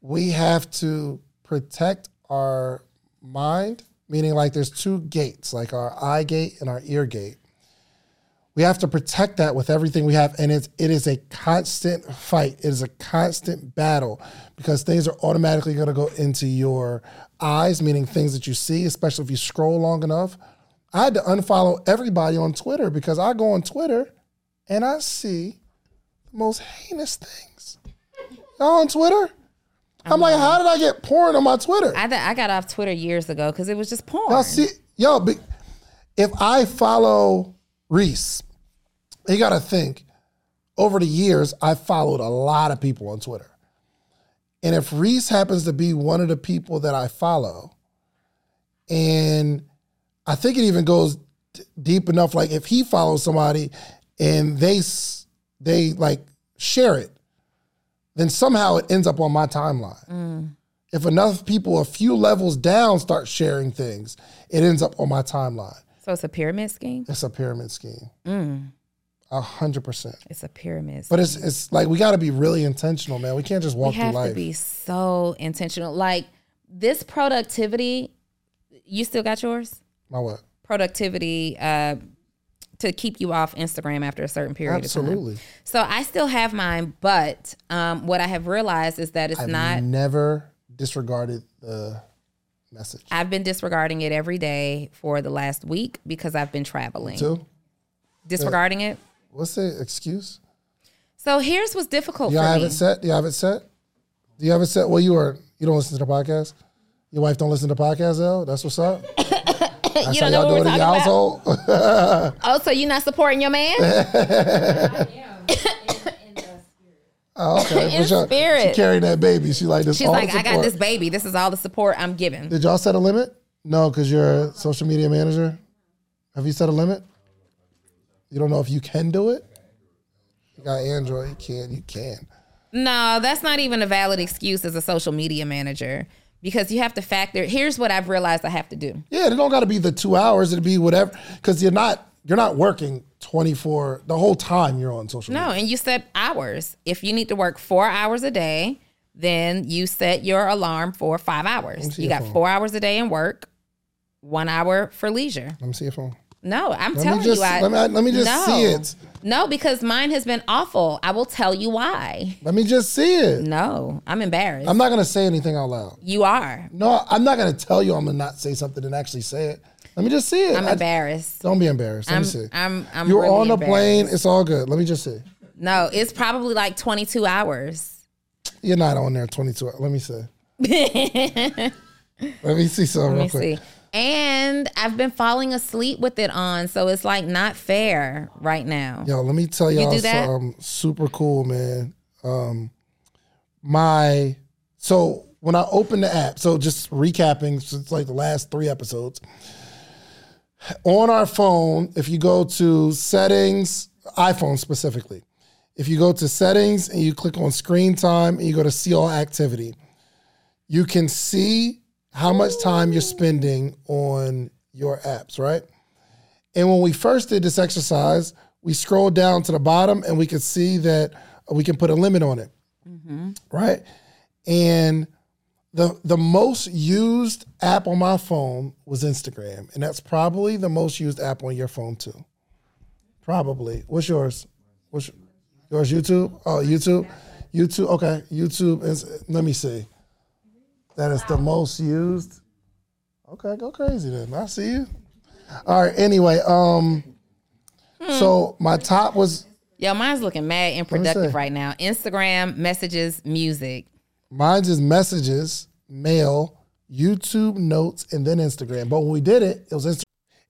We have to protect our mind, meaning like there's two gates, like our eye gate and our ear gate. We have to protect that with everything we have, and it's it is a constant fight. It is a constant battle because things are automatically going to go into your eyes, meaning things that you see, especially if you scroll long enough. I had to unfollow everybody on Twitter because I go on Twitter and I see the most heinous things. Y'all on Twitter? I'm like, how did I get porn on my Twitter? I, th- I got off Twitter years ago because it was just porn. Y'all see, yo, be- if I follow Reese, you got to think. Over the years, I followed a lot of people on Twitter, and if Reese happens to be one of the people that I follow, and I think it even goes d- deep enough. Like if he follows somebody, and they they like share it, then somehow it ends up on my timeline mm. if enough people a few levels down start sharing things, it ends up on my timeline. so it's a pyramid scheme. It's a pyramid scheme. Mm. A hundred percent. It's a pyramid. But it's it's like we got to be really intentional, man. We can't just walk we have through life. to be so intentional. Like this productivity, you still got yours? My what? Productivity uh, to keep you off Instagram after a certain period of Absolutely. time. So I still have mine, but um, what I have realized is that it's I've not. never disregarded the message. I've been disregarding it every day for the last week because I've been traveling. Too. Disregarding it. What's the excuse? So here's what's difficult y'all for have me. it set? Do you have it set? Do you have it set? Well, you are. You don't listen to the podcast. Your wife don't listen to podcasts, though. That's what's up. That's you how don't know y'all what do we're it in talking your about. household. Oh, so you're not supporting your man? oh, okay. In For sure. spirit. She carrying that baby. She like this. She's all like, the I got this baby. This is all the support I'm giving. Did y'all set a limit? No, because you're a social media manager. Have you set a limit? You don't know if you can do it. You got Android. You can. You can. No, that's not even a valid excuse as a social media manager because you have to factor. Here's what I've realized I have to do. Yeah, it don't got to be the two hours. It'd be whatever. Because you're not. You're not working 24 the whole time you're on social media. No, and you set hours. If you need to work four hours a day, then you set your alarm for five hours. You got phone. four hours a day in work, one hour for leisure. Let me see your phone. No, I'm Let telling just you. I, let me let me just no. see it. No, because mine has been awful. I will tell you why. Let me just see it. No, I'm embarrassed. I'm not gonna say anything out loud. you are. No, I'm not gonna tell you I'm gonna not say something and actually say it. Let me just see it. I'm I- embarrassed. don't be embarrassed. Let I'm, me see. I'm, I'm You're really on the plane. It's all good. Let me just see. No, it's probably like 22 hours. You're not on there 22. hours. Let me see. Let me see something Let real me quick. see. And I've been falling asleep with it on, so it's like not fair right now. Yo, let me tell y'all something super cool, man. Um, my So when I open the app, so just recapping since like the last three episodes, on our phone, if you go to settings, iPhone specifically, if you go to settings and you click on screen time and you go to see all activity, you can see how much time you're spending on your apps, right? And when we first did this exercise, we scrolled down to the bottom and we could see that we can put a limit on it, mm-hmm. right? And the the most used app on my phone was Instagram, and that's probably the most used app on your phone too. Probably. What's yours? What's yours? YouTube? Oh, YouTube. YouTube. Okay, YouTube is. Let me see. That is the most used. Okay, go crazy then. I see you. All right. Anyway, um, so my top was Yo, mine's looking mad and productive right now. Instagram, messages, music. Mine's is messages, mail, YouTube notes, and then Instagram. But when we did it, it was Instagram.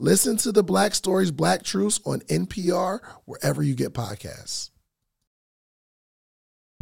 Listen to the Black Stories, Black Truths on NPR, wherever you get podcasts.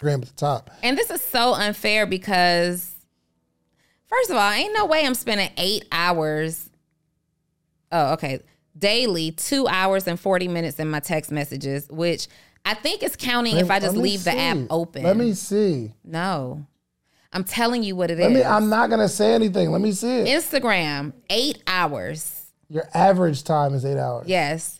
Graham at the top. And this is so unfair because, first of all, ain't no way I'm spending eight hours. Oh, okay. Daily, two hours and 40 minutes in my text messages, which I think is counting if I just Let leave the app open. Let me see. No. I'm telling you what it is. Let me. I'm not gonna say anything. Let me see it. Instagram, eight hours. Your average time is eight hours. Yes.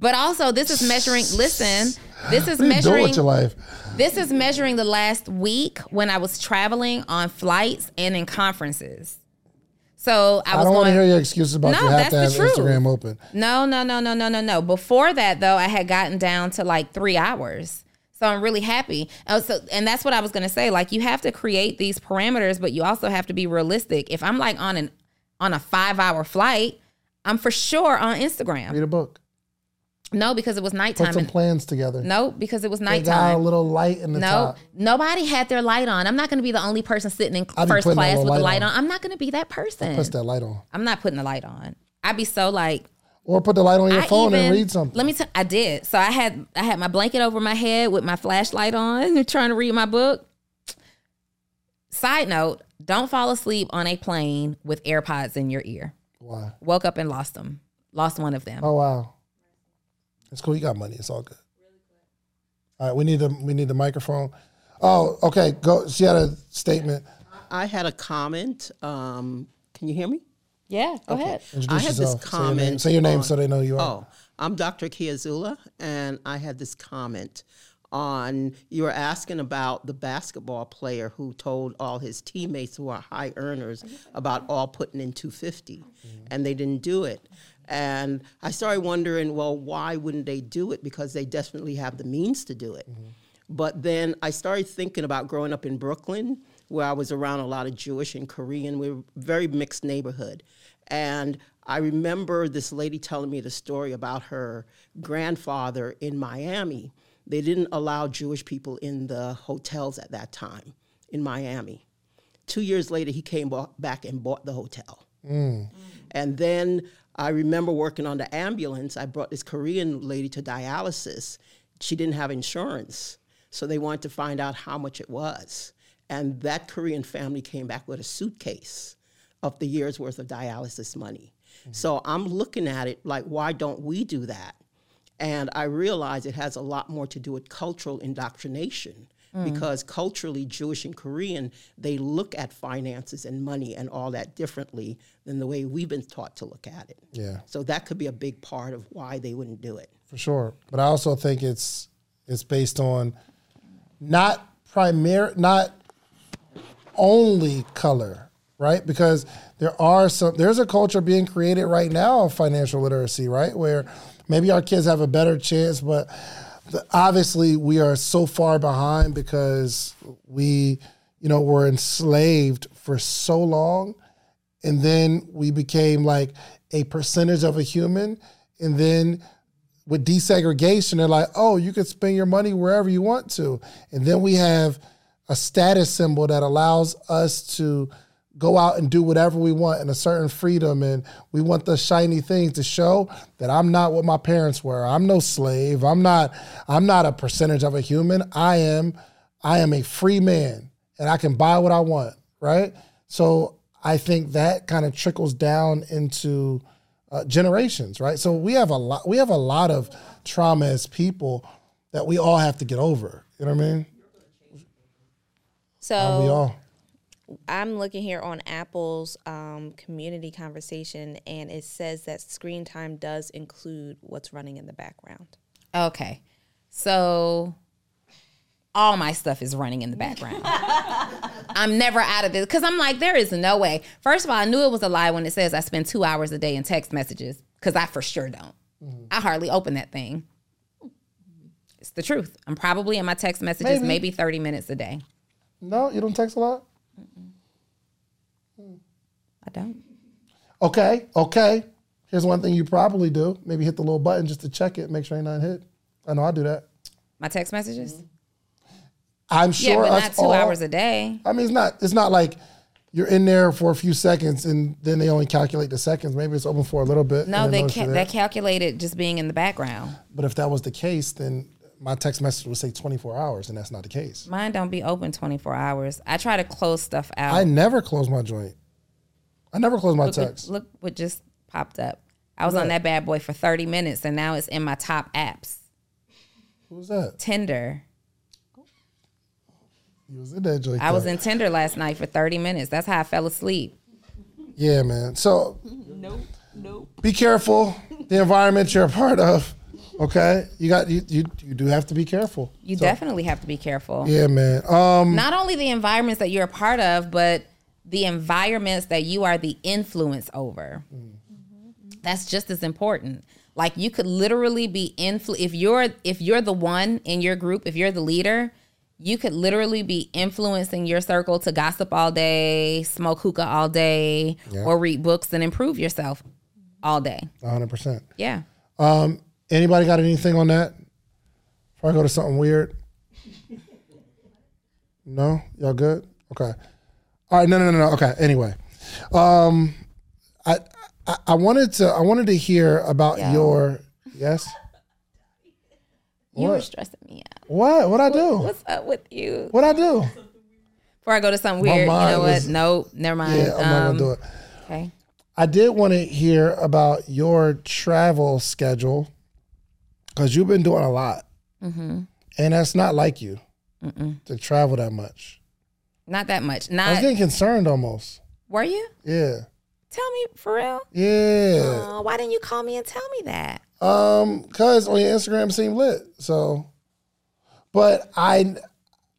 But also, this is measuring, listen, this is What are you doing measuring your life? This is measuring the last week when I was traveling on flights and in conferences. So I was I was don't want to hear your excuses about No, you have to have that's the truth. Instagram open. No, no, no, no, no, no, no. Before that, though, I had gotten down to like three hours. So I'm really happy. Oh, so and that's what I was gonna say. Like you have to create these parameters, but you also have to be realistic. If I'm like on an on a five hour flight, I'm for sure on Instagram. Read a book. No, because it was nighttime. Put some and- plans together. no, because it was nighttime. They got a little light in the No, top. nobody had their light on. I'm not going to be the only person sitting in first class with the light light on. on. I'm not going to be that person. Put that light on, I'm not putting the light on. I'd be so like or put the light on your iPhone and read something. Let me tell. I did. So I had I had my blanket over my head with my flashlight on, trying to read my book. Side note: Don't fall asleep on a plane with AirPods in your ear. Why? Woke up and lost them. Lost one of them. Oh wow, it's cool. You got money. It's all good. All right, we need the we need the microphone. Oh, okay. Go. She had a statement. I had a comment. Um, can you hear me? Yeah, go ahead. Introduce I had this yourself. Say your name, comment say your name on- so they know you are. Oh, I'm Dr. Kiazula, and I had this comment on you were asking about the basketball player who told all his teammates who are high earners about all putting in 250, and they didn't do it. And I started wondering, well, why wouldn't they do it? Because they definitely have the means to do it. Mm-hmm. But then I started thinking about growing up in Brooklyn, where I was around a lot of Jewish and Korean. We were a very mixed neighborhood. And I remember this lady telling me the story about her grandfather in Miami. They didn't allow Jewish people in the hotels at that time in Miami. Two years later, he came back and bought the hotel. Mm. And then I remember working on the ambulance. I brought this Korean lady to dialysis. She didn't have insurance. So they wanted to find out how much it was. And that Korean family came back with a suitcase of the year's worth of dialysis money. Mm-hmm. So I'm looking at it like, why don't we do that? And I realize it has a lot more to do with cultural indoctrination Mm. because culturally, Jewish and Korean, they look at finances and money and all that differently than the way we've been taught to look at it. Yeah. So that could be a big part of why they wouldn't do it. for sure. But I also think it's it's based on not primary, not only color, right? Because there are some there's a culture being created right now of financial literacy, right? Where maybe our kids have a better chance, but obviously we are so far behind because we, you know, were enslaved for so long and then we became like a percentage of a human and then with desegregation they're like oh you can spend your money wherever you want to. And then we have a status symbol that allows us to go out and do whatever we want and a certain freedom and we want the shiny things to show that I'm not what my parents were I'm no slave I'm not I'm not a percentage of a human I am I am a free man and I can buy what I want right so I think that kind of trickles down into uh, generations, right? So we have a lot. We have a lot of trauma as people that we all have to get over. You know what I mean? So we all. I'm looking here on Apple's um, community conversation, and it says that screen time does include what's running in the background. Okay. So all my stuff is running in the background. I'm never out of this because I'm like, there is no way. First of all, I knew it was a lie when it says I spend two hours a day in text messages because I for sure don't. I hardly open that thing. It's the truth. I'm probably in my text messages Maybe. maybe 30 minutes a day. No, you don't text a lot. I don't. Okay, okay. Here's one thing you probably do: maybe hit the little button just to check it, make sure you're not hit. I know I do that. My text messages? I'm sure. Yeah, but not two all- hours a day. I mean, it's not. It's not like you're in there for a few seconds and then they only calculate the seconds. Maybe it's open for a little bit. No, they ca- they there. calculated just being in the background. But if that was the case, then my text message would say 24 hours, and that's not the case. Mine don't be open 24 hours. I try to close stuff out. I never close my joint. I never close my look, what- text. look what just popped up. I was on that bad boy for 30 minutes and now it's in my top apps. Who's that? Tinder. You was in that joint. I was in Tinder last night for 30 minutes. That's how I fell asleep. Yeah, man. So, nope, nope. Be careful. The environment you're a part of. Okay, you got you you, you do have to be careful. You So, definitely have to be careful. Yeah, man. Um, Not only the environments that you're a part of, but the environments that you are the influence over. That's just as important. Like you could literally be influ if you're if you're the one in your group, if you're the leader, you could literally be influencing your circle to gossip all day, smoke hookah all day, or read books and improve yourself all day. 100. percent Yeah. Um, anybody got anything on that? Before I go to something weird. No, y'all good? Okay. All right. No, no, no, no. Okay. Anyway, um, I, I I wanted to I wanted to hear about Yeah. your yes. You were stressing me out. What? What I do? What's up with you? What I do? Before I go to something weird, you know what? No, Nope, never mind. Yeah, I'm not Um, gonna do it. Okay. I did want to hear about your travel schedule because you've been doing a lot, Mm-hmm. and that's not like you to travel that much. Not that much. I was getting concerned almost. were you? Yeah. Tell me for real. Yeah. Oh, why didn't you call me and tell me that? Um, cause on your Instagram seemed lit. So, but I,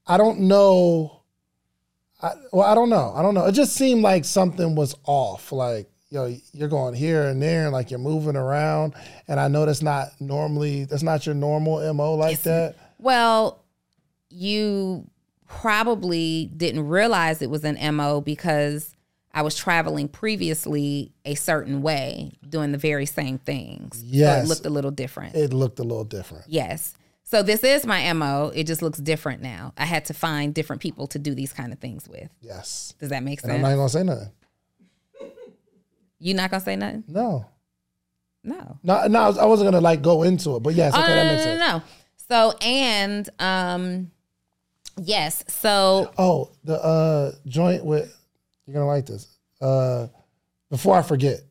I don't know. I, well, I don't know. I don't know. It just seemed like something was off. Like, yo, you're going here and there, and like you're moving around. And I know that's not normally that's not your normal mo like that. Well, you probably didn't realize it was an MO because I was traveling previously a certain way, doing the very same things. So Yes. it looked a little different. It looked a little different. yes. So this is my MO. It just looks different now. I had to find different people to do these kind of things with. Yes. Does that make And I'm sense? not gonna say nothing. You not gonna say nothing? No. No. No, no, I was- I wasn't gonna like go into it, but yes, okay, oh, that makes no, no, sense. no, no. So and um, yes. So Oh, the uh joint with you're gonna like this. Uh before I forget.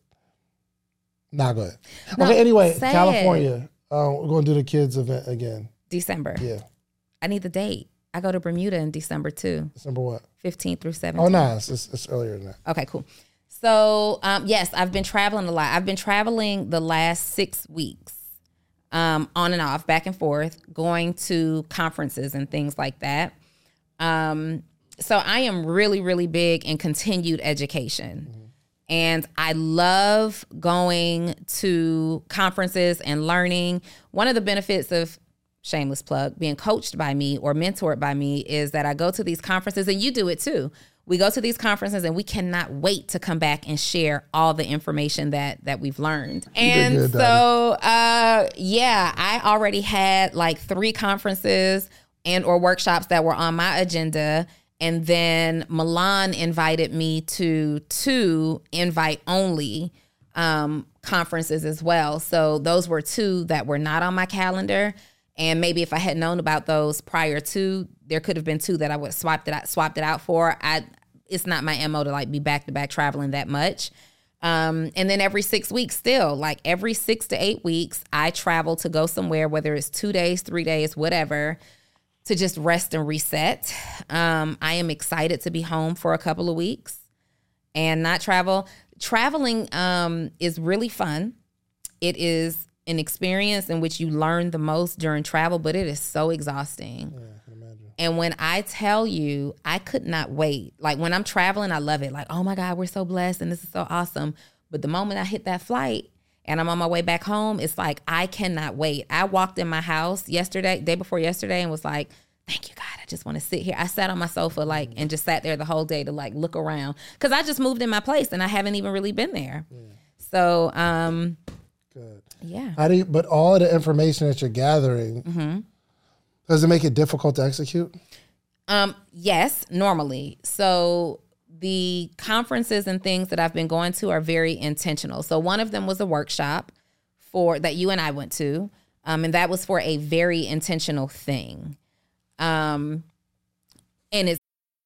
Nah, go ahead. No, okay, anyway, California. Uh, we're gonna do the kids event again. December. Yeah. I need the date. I go to Bermuda in December too, December what? 15th through 17th. Oh no, it's, it's, it's earlier than that. Okay, cool. So, um, yes, I've been traveling a lot. I've been traveling the last six weeks, um, on and off, back and forth, going to conferences and things like that. Um, so I am really, really big in continued education. And I love going to conferences and learning. One of the benefits of shameless plug being coached by me or mentored by me is that I go to these conferences and you do it too. We go to these conferences and we cannot wait to come back and share all the information that that we've learned. And good, so uh yeah, I already had like 3 conferences and or workshops that were on my agenda and then Milan invited me to two invite only um, conferences as well. So those were two that were not on my calendar. And maybe if I had known about those prior to, there could have been two that I would have swapped it out, swapped it out for. I it's not my mo to like be back to back traveling that much. Um, and then every six weeks, still like every six to eight weeks, I travel to go somewhere, whether it's two days, three days, whatever, to just rest and reset. Um, I am excited to be home for a couple of weeks and not travel. Traveling um, is really fun. It is an experience in which you learn the most during travel, but it is so exhausting. And when I tell you, I could not wait. Like when I'm traveling, I love it. Like, oh my God, we're so blessed and this is so awesome. But the moment I hit that flight and I'm on my way back home, it's like I cannot wait. I walked in my house yesterday, day before yesterday, and was like, thank you, God. I just want to sit here. I sat on my sofa like and just sat there the whole day to like look around. Cause I just moved in my place and I haven't even really been there. So um Good. yeah. How do you, but all of the information that you're gathering, Mm-hmm. Does it make it difficult to execute? Um, yes, normally. So the conferences and things that I've been going to are very intentional. So one of them was a workshop for that you and I went to, um, and that was for a very intentional thing. Um, and it's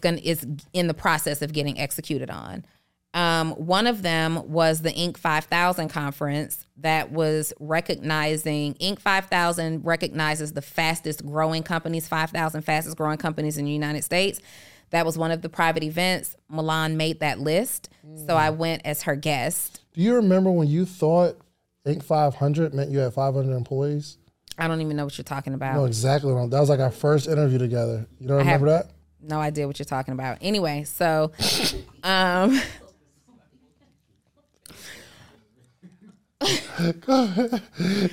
Going is in the process of getting executed on. Um, one of them was the Inc. 5000 conference that was recognizing Inc. 5000 recognizes the fastest growing companies, 5,000 fastest growing companies in the United States. That was one of the private events. Milan made that list, so I went as her guest. Do you remember when you thought Inc. 500 meant you had 500 employees? I don't even know what you're talking about. Know exactly that was like our first interview together. You don't I have- remember that? No idea what you're talking about. Anyway, so um I call,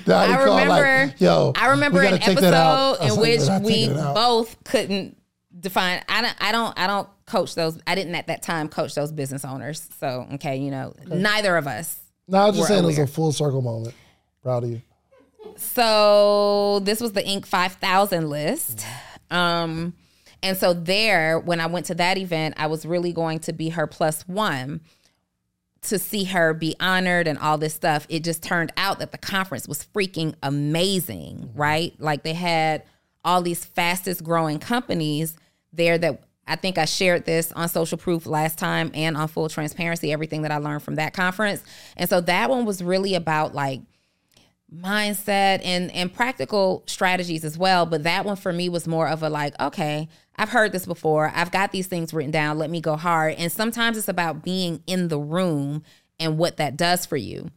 like, remember Yo, I remember an gotta take that out. episode in like, which we taking it out. both couldn't define I don't I don't I don't coach those I didn't at that time coach those business owners. So okay, you know, neither of us. No, I was just saying it was a full circle moment. Proud of you. So this was the Inc. 5000 list. Um, and so there, when I went to that event, I was really going to be her plus one. to see her be honored and all this stuff, it just turned out that the conference was freaking amazing, mm-hmm. right? Like they had all these fastest growing companies there that I think I shared this on social proof last time and on full transparency, everything that I learned from that conference. And so that one was really about like mindset and and practical strategies as well but that one for me was more of a like okay i've heard this before. I've got these things written down. Let me go hard. And sometimes it's about being in the room and what that does for you.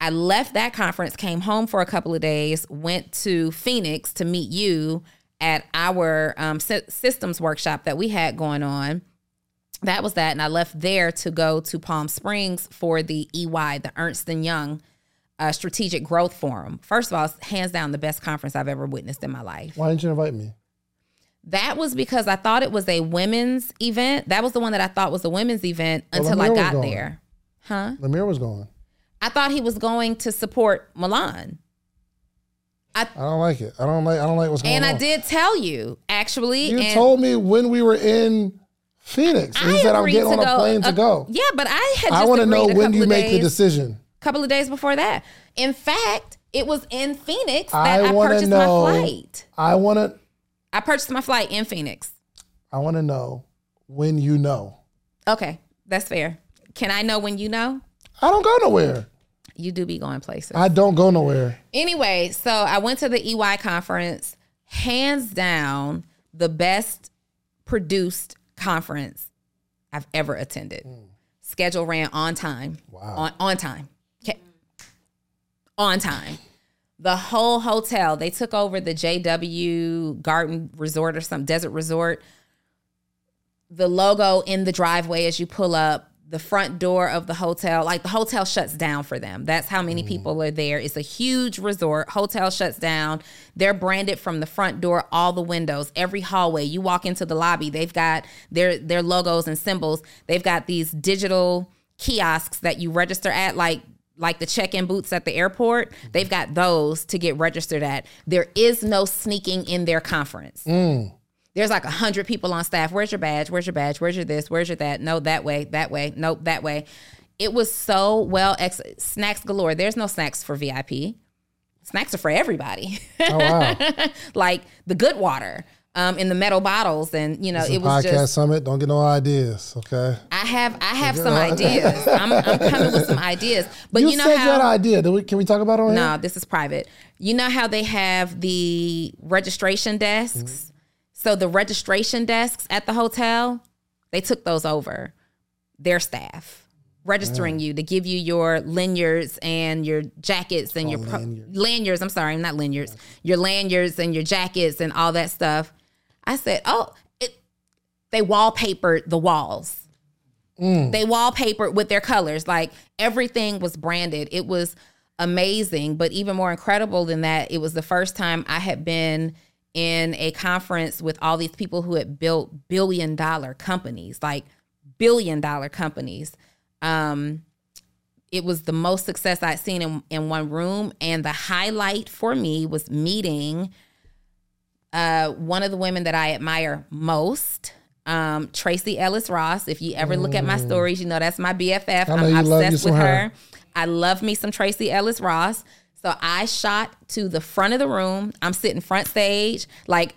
I left that conference came home for a couple of days went to phoenix to meet you at our um, sy- systems workshop that we had going on. That was that and i left there to go to palm springs for the ey the ernst and young uh, strategic growth forum first of all hands down the best conference i've ever witnessed in my life Why didn't you invite me? that was because i thought it was a women's event that was the one that i thought was a women's event Well, until i Lemire was got there huh Lemire was going. i thought he was going to support milan I I, don't like it. I don't like. I don't like what's going and on. And I did tell you actually You and told me when we were in Phoenix. And you I said I'm getting on a go- plane to go. yeah but i had just I want to know when you make the decision. Couple of days before that in fact it was in phoenix that I i, purchased know. my flight I want to. i purchased my flight in phoenix I want to know when you know. okay that's fair can i know when you know I don't go nowhere. you do be going places I don't go nowhere. Anyway, so I went to the EY conference, hands down the best produced conference I've ever attended. Mm. Schedule ran on time. Wow. On on time. On time. The whole hotel, they took over the JW Garden Resort or some desert resort. The logo in the driveway as you pull up, the front door of the hotel, like the hotel shuts down for them. That's how many mm-hmm. people are there. It's a huge resort. Hotel shuts down. They're branded from the front door, all the windows, every hallway. You walk into the lobby, they've got their their logos and symbols. They've got these digital kiosks that you register at like like the check-in booths at the airport they've got those to get registered at. There is no sneaking in their conference. Mm. There's like a hundred people on staff. Where's your badge? Where's your badge? Where's your this? Where's your that? No that way that way nope that way. It was so well ex- snacks galore. There's no snacks for vip snacks are for everybody. Oh wow! like the good water um, in the metal bottles and you know It's a it was podcast just summit. Don't get no ideas. Okay. I have I have some ideas. I'm, I'm coming with some ideas, but you, you, know said how an idea. We, can we talk about it no, here? this is private. You know how they have the registration desks. Mm-hmm. So the registration desks at the hotel, they took those over. Their staff registering you to give you your lanyards and your jackets and your pro- Oh, lanyards. lanyards. I'm sorry, not lanyards. Your lanyards and your jackets and all that stuff. I said, oh, it, they wallpapered the walls. They wallpapered with their colors. Like everything was branded. It was amazing. But even more incredible than that, it was the first time I had been in a conference with all these people who had built billion dollar companies, like billion dollar companies. Um, it was the most success I'd seen in, in one room. And the highlight for me was meeting uh, one of the women that I admire most, um, Tracee Ellis Ross. If you ever look at my stories, you know that's my BFF. I'm obsessed with her. her. I love me some Tracee Ellis Ross. So I shot to the front of the room. I'm sitting front stage, like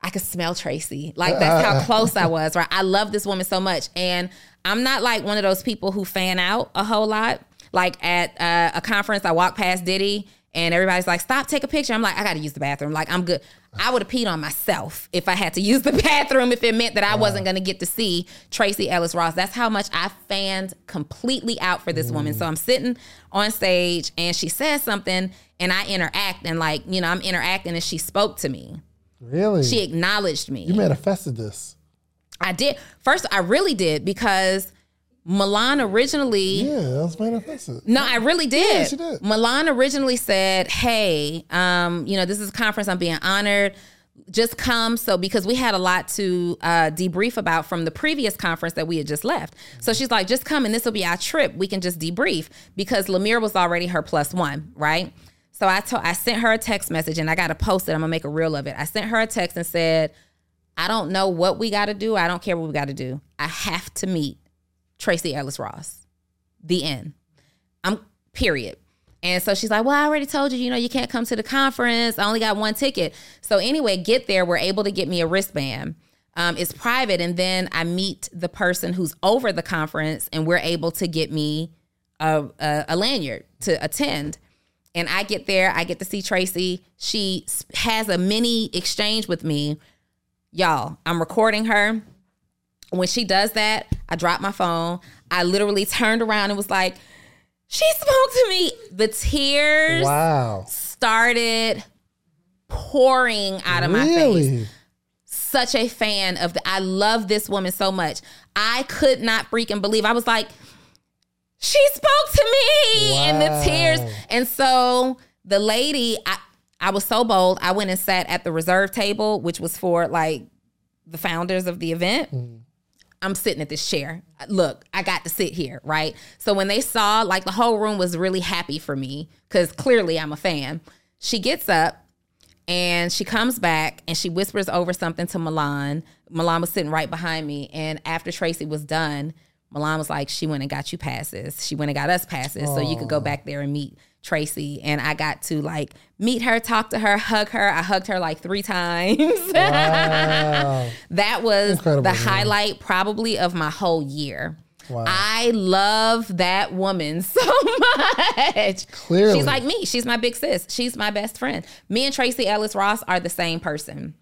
I could smell Tracee. Like that's how close I was, right? I love this woman so much. And I'm not like one of those people who fan out a whole lot. Like at uh, a conference, I walk past Diddy and everybody's like, stop, take a picture. I'm like, I gotta use the bathroom. Like, I'm good. I would have peed on myself if I had to use the bathroom if it meant that I wasn't gonna get to see Tracee Ellis Ross. That's how much I fanned completely out for this woman. So I'm mm. sitting on stage and she says something and I interact and like, you know, I'm interacting and she spoke to me. Really? She acknowledged me. you manifested this. I did. First, I really did because Milan originally. Yeah, that was. No, I really did. Yeah, she did. Milan originally said, "Hey, um, you know, this is a conference. I'm being honored. Just come." So because we had a lot to uh, debrief about from the previous conference that we had just left, so she's like, "Just come, and this will be our trip. We can just debrief." Because Lemire was already her plus one, right? So I told, I sent her a text message, and I got to post it. I'm gonna make a reel of it. I sent her a text and said, "I don't know what we got to do. I don't care what we got to do. I have to meet Tracee Ellis Ross." The end. I'm period. And so she's like, Well, I already told you, you know, you can't come to the conference. I only got one ticket. So anyway, get there. We're able to get me a wristband. Um, it's private. And then I meet the person who's over the conference and we're able to get me a, a, a lanyard to attend. And I get there, I get to see Tracee. She has a mini exchange with me. Y'all, I'm recording her. When she does that, I dropped my phone. I literally turned around and was like, she spoke to me. The tears Wow. started pouring out of my face such a fan of the I love this woman so much. I could not freaking believe. I was like, she spoke to me and the tears. And so the lady, I I was so bold. I went and sat at the reserve table, which was for like the founders of the event. Mm. I'm sitting at this chair. Look, I got to sit here, right? So when they saw, like, the whole room was really happy for me because clearly I'm a fan. She gets up and she comes back and she whispers over something to Milan. Milan was sitting right behind me. And after Tracee was done, Milan was like, she went and got you passes. She went and got us passes so you could go oh. back there and meet Tracee. And I got to like meet her, talk to her, hug her. I hugged her like three times. Wow. That was Incredible, the man. highlight probably of my whole year. Wow. I love that woman so much. Clearly. She's like me. She's my big sis. She's my best friend. Me and Tracee Ellis Ross are the same person.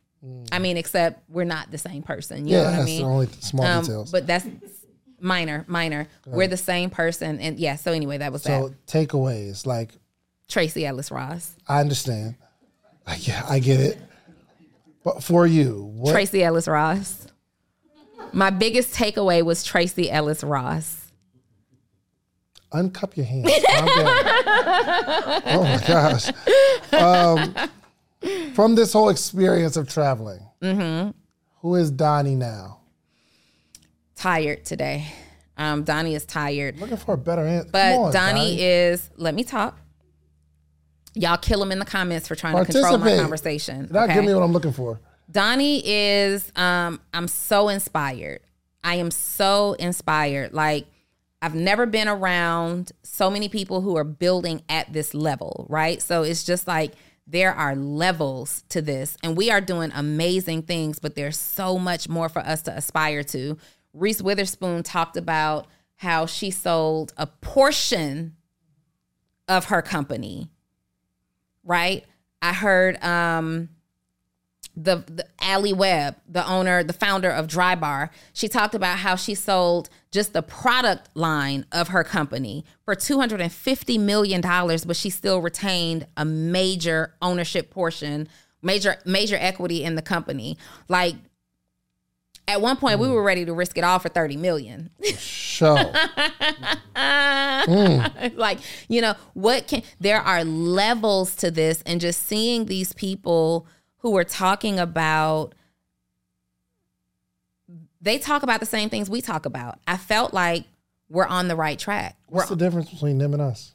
I mean, except we're not the same person. You Mm. Yeah, know what I that's mean? the only small Um, details. But that's minor, minor. We're the same person. And yeah, so anyway, that was that so that. takeaways, like Tracee Ellis Ross. I understand. I yeah, I get it. But for you, what Tracee Ellis Ross. My biggest takeaway was Tracee Ellis Ross. uncup your hands. Oh my gosh. Um, from this whole experience of traveling, Mm-hmm. who is Donni now? Tired today. Um, Donni is tired. Looking for a better answer. But on, Donni is, let me talk. Y'all kill him in the comments for trying to control my conversation. Not okay? give me what I'm looking for. Donni is, um, I'm so inspired. I am so inspired. Like, I've never been around so many people who are building at this level, right? So it's just like there are levels to this, and we are doing amazing things, but there's so much more for us to aspire to. Reese Witherspoon talked about how she sold a portion of her company, right? I heard um the, the Alli Webb, the owner, the founder of Drybar, she talked about how she sold just the product line of her company for $250 million, but she still retained a major ownership portion, major, major equity in the company. Like at one point we were ready to risk it all for 30 million. Show. like you know what can there are levels to this and just seeing these people who are talking about they talk about the same things we talk about i felt like we're on the right track we're, What's the difference between them and us?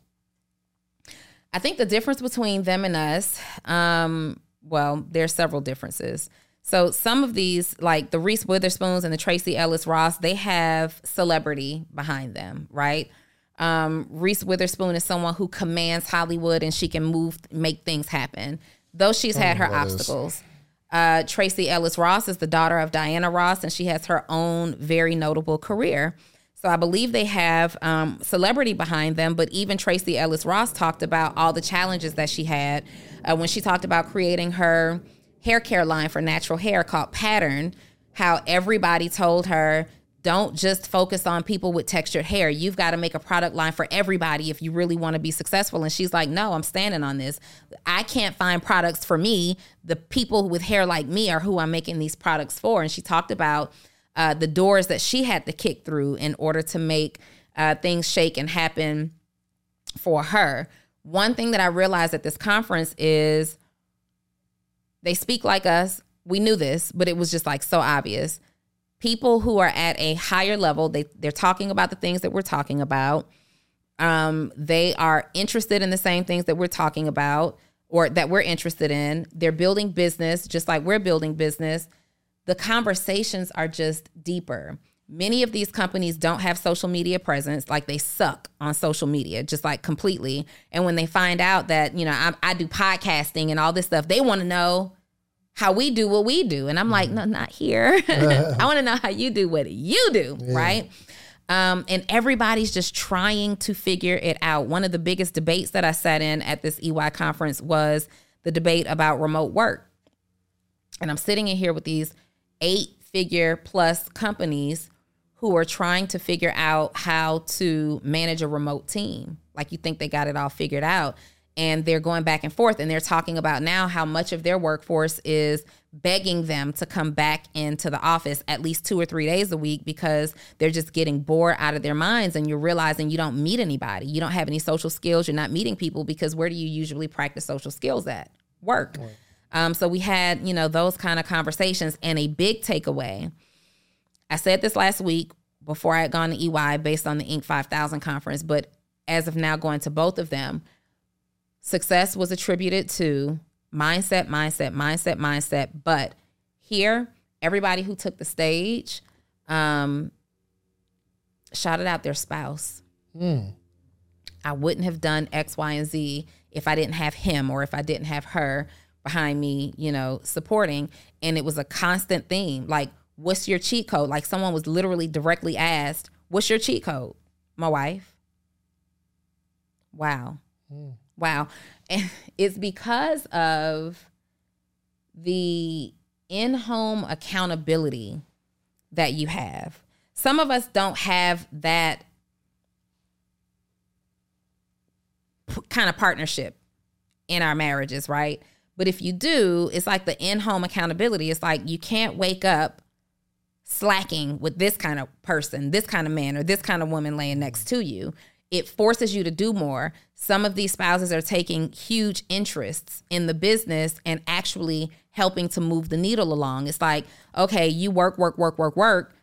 i think the difference between them and us um well there's several differences so some of these like the reese witherspoons and the tracee ellis ross they have celebrity behind them right um, Reese Witherspoon is someone who commands Hollywood and she can move, make things happen. Though she's had her that is. obstacles. Uh, Tracee Ellis Ross is the daughter of Diana Ross, and she has her own very notable career. So I believe they have um, celebrity behind them, but even Tracee Ellis Ross talked about all the challenges that she had uh, when she talked about creating her hair care line for natural hair called Pattern. How everybody told her, don't just focus on people with textured hair. You've got to make a product line for everybody if you really want to be successful. And she's like, no, I'm standing on this. I can't find products for me. The people with hair like me are who I'm making these products for. And she talked about uh, the doors that she had to kick through in order to make uh, things shake and happen for her. One thing that I realized at this conference is they speak like us. We knew this, but it was just like so obvious. People who are at a higher level, they they're talking about the things that we're talking about. Um, they are interested in the same things that we're talking about or that we're interested in. They're building business just like we're building business. The conversations are just deeper. Many of these companies don't have social media presence, like they suck on social media, just like completely. And when they find out that, you know, I, I do podcasting and all this stuff, they want to know how we do what we do. And I'm like, no, not here. I want to know how you do what you do, right? Um, and everybody's just trying to figure it out. One of the biggest debates that I sat in at this EY conference was the debate about remote work. And I'm sitting in here with these eight figure plus companies who are trying to figure out how to manage a remote team. Like you think they got it all figured out. And they're going back and forth and they're talking about now how much of their workforce is begging them to come back into the office at least two or three days a week because they're just getting bored out of their minds and you're realizing you don't meet anybody. You don't have any social skills. You're not meeting people because where do you usually practice social skills at? Work. Um, so we had, you know, those kind of conversations and a big takeaway. I said this last week before I had gone to EY based on the Inc. 5000 conference, but as of now going to both of them, success was attributed to mindset, mindset, mindset, mindset. But here, everybody who took the stage um, shouted out their spouse. I wouldn't have done X, Y, and Z if I didn't have him or if I didn't have her behind me, you know, supporting. And it was a constant theme. Like, what's your cheat code? Like, someone was literally directly asked, What's your cheat code? My wife. Wow. Wow. It's because of the in home accountability that you have. Some of us don't have that p- kind of partnership in our marriages, right? But if you do, it's like the in home accountability. It's like you can't wake up slacking with this kind of person, this kind of man, or this kind of woman laying next to you. It forces you to do more. Some of these spouses are taking huge interests in the business and actually helping to move the needle along. It's like, okay, you work, work, work, work, work,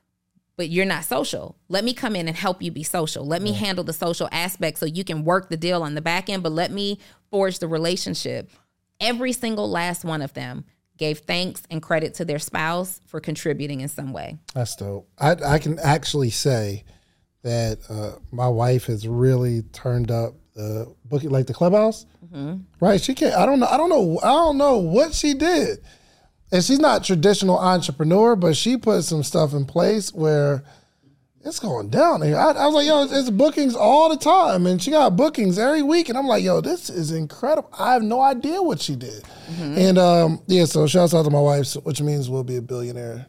but you're not social. Let me come in and help you be social. Let me handle the social aspect so you can work the deal on the back end, but let me forge the relationship. Every single last one of them gave thanks and credit to their spouse for contributing in some way. That's dope. I I can actually say that uh, my wife has really turned up the booking, like the clubhouse. Right? She can't. I don't know. I don't know. I don't know what she did. And she's not traditional entrepreneur, but she put some stuff in place where it's going down here. I, I was like, yo, it's, it's bookings all the time, and she got bookings every week, and I'm like, yo, this is incredible. I have no idea what she did. And um, yeah, so shouts out to my wife, which means we'll be a billionaire.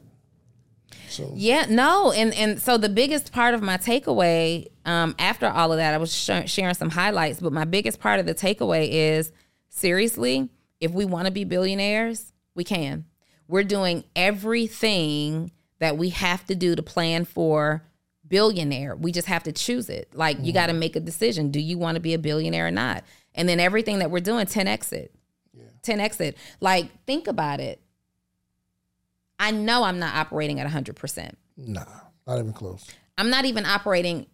So Yeah, no, and and so the biggest part of my takeaway um, after all of that, I was sh- sharing some highlights, but my biggest part of the takeaway is seriously, if we want to be billionaires, we can. We're doing everything that we have to do to plan for billionaire. We just have to choose it. Like you got to make a decision: do you want to be a billionaire or not? And then everything that we're doing, 10x it, 10x it. Like think about it. I know I'm not operating at 100%. nah, not even close. I'm not even operating.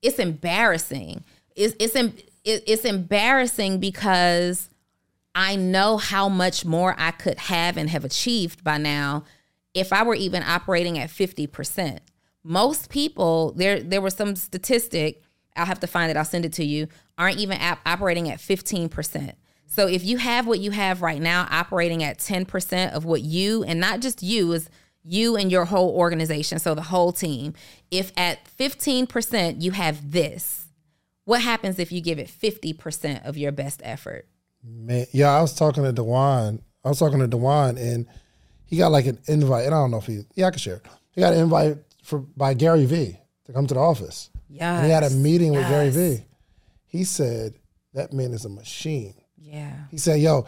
It's embarrassing. It's it's it's embarrassing because I know how much more I could have and have achieved by now if I were even operating at 50%. Most people, there there was some statistic, I'll have to find it, I'll send it to you, aren't even operating at 15%. So if you have what you have right now operating at 10% of what you and not just you is you and your whole organization, so the whole team, if at 15% you have this, what happens if you give it 50% of your best effort? Man, yeah, I was talking to Duane. I was talking to Duane, and he got like an invite. And I don't know if he, yeah, I can share. He got an invite for by Gary Vee to come to the office. Yeah. And he had a meeting with Gary Vee. He said that man is a machine. Yeah. He said, "Yo,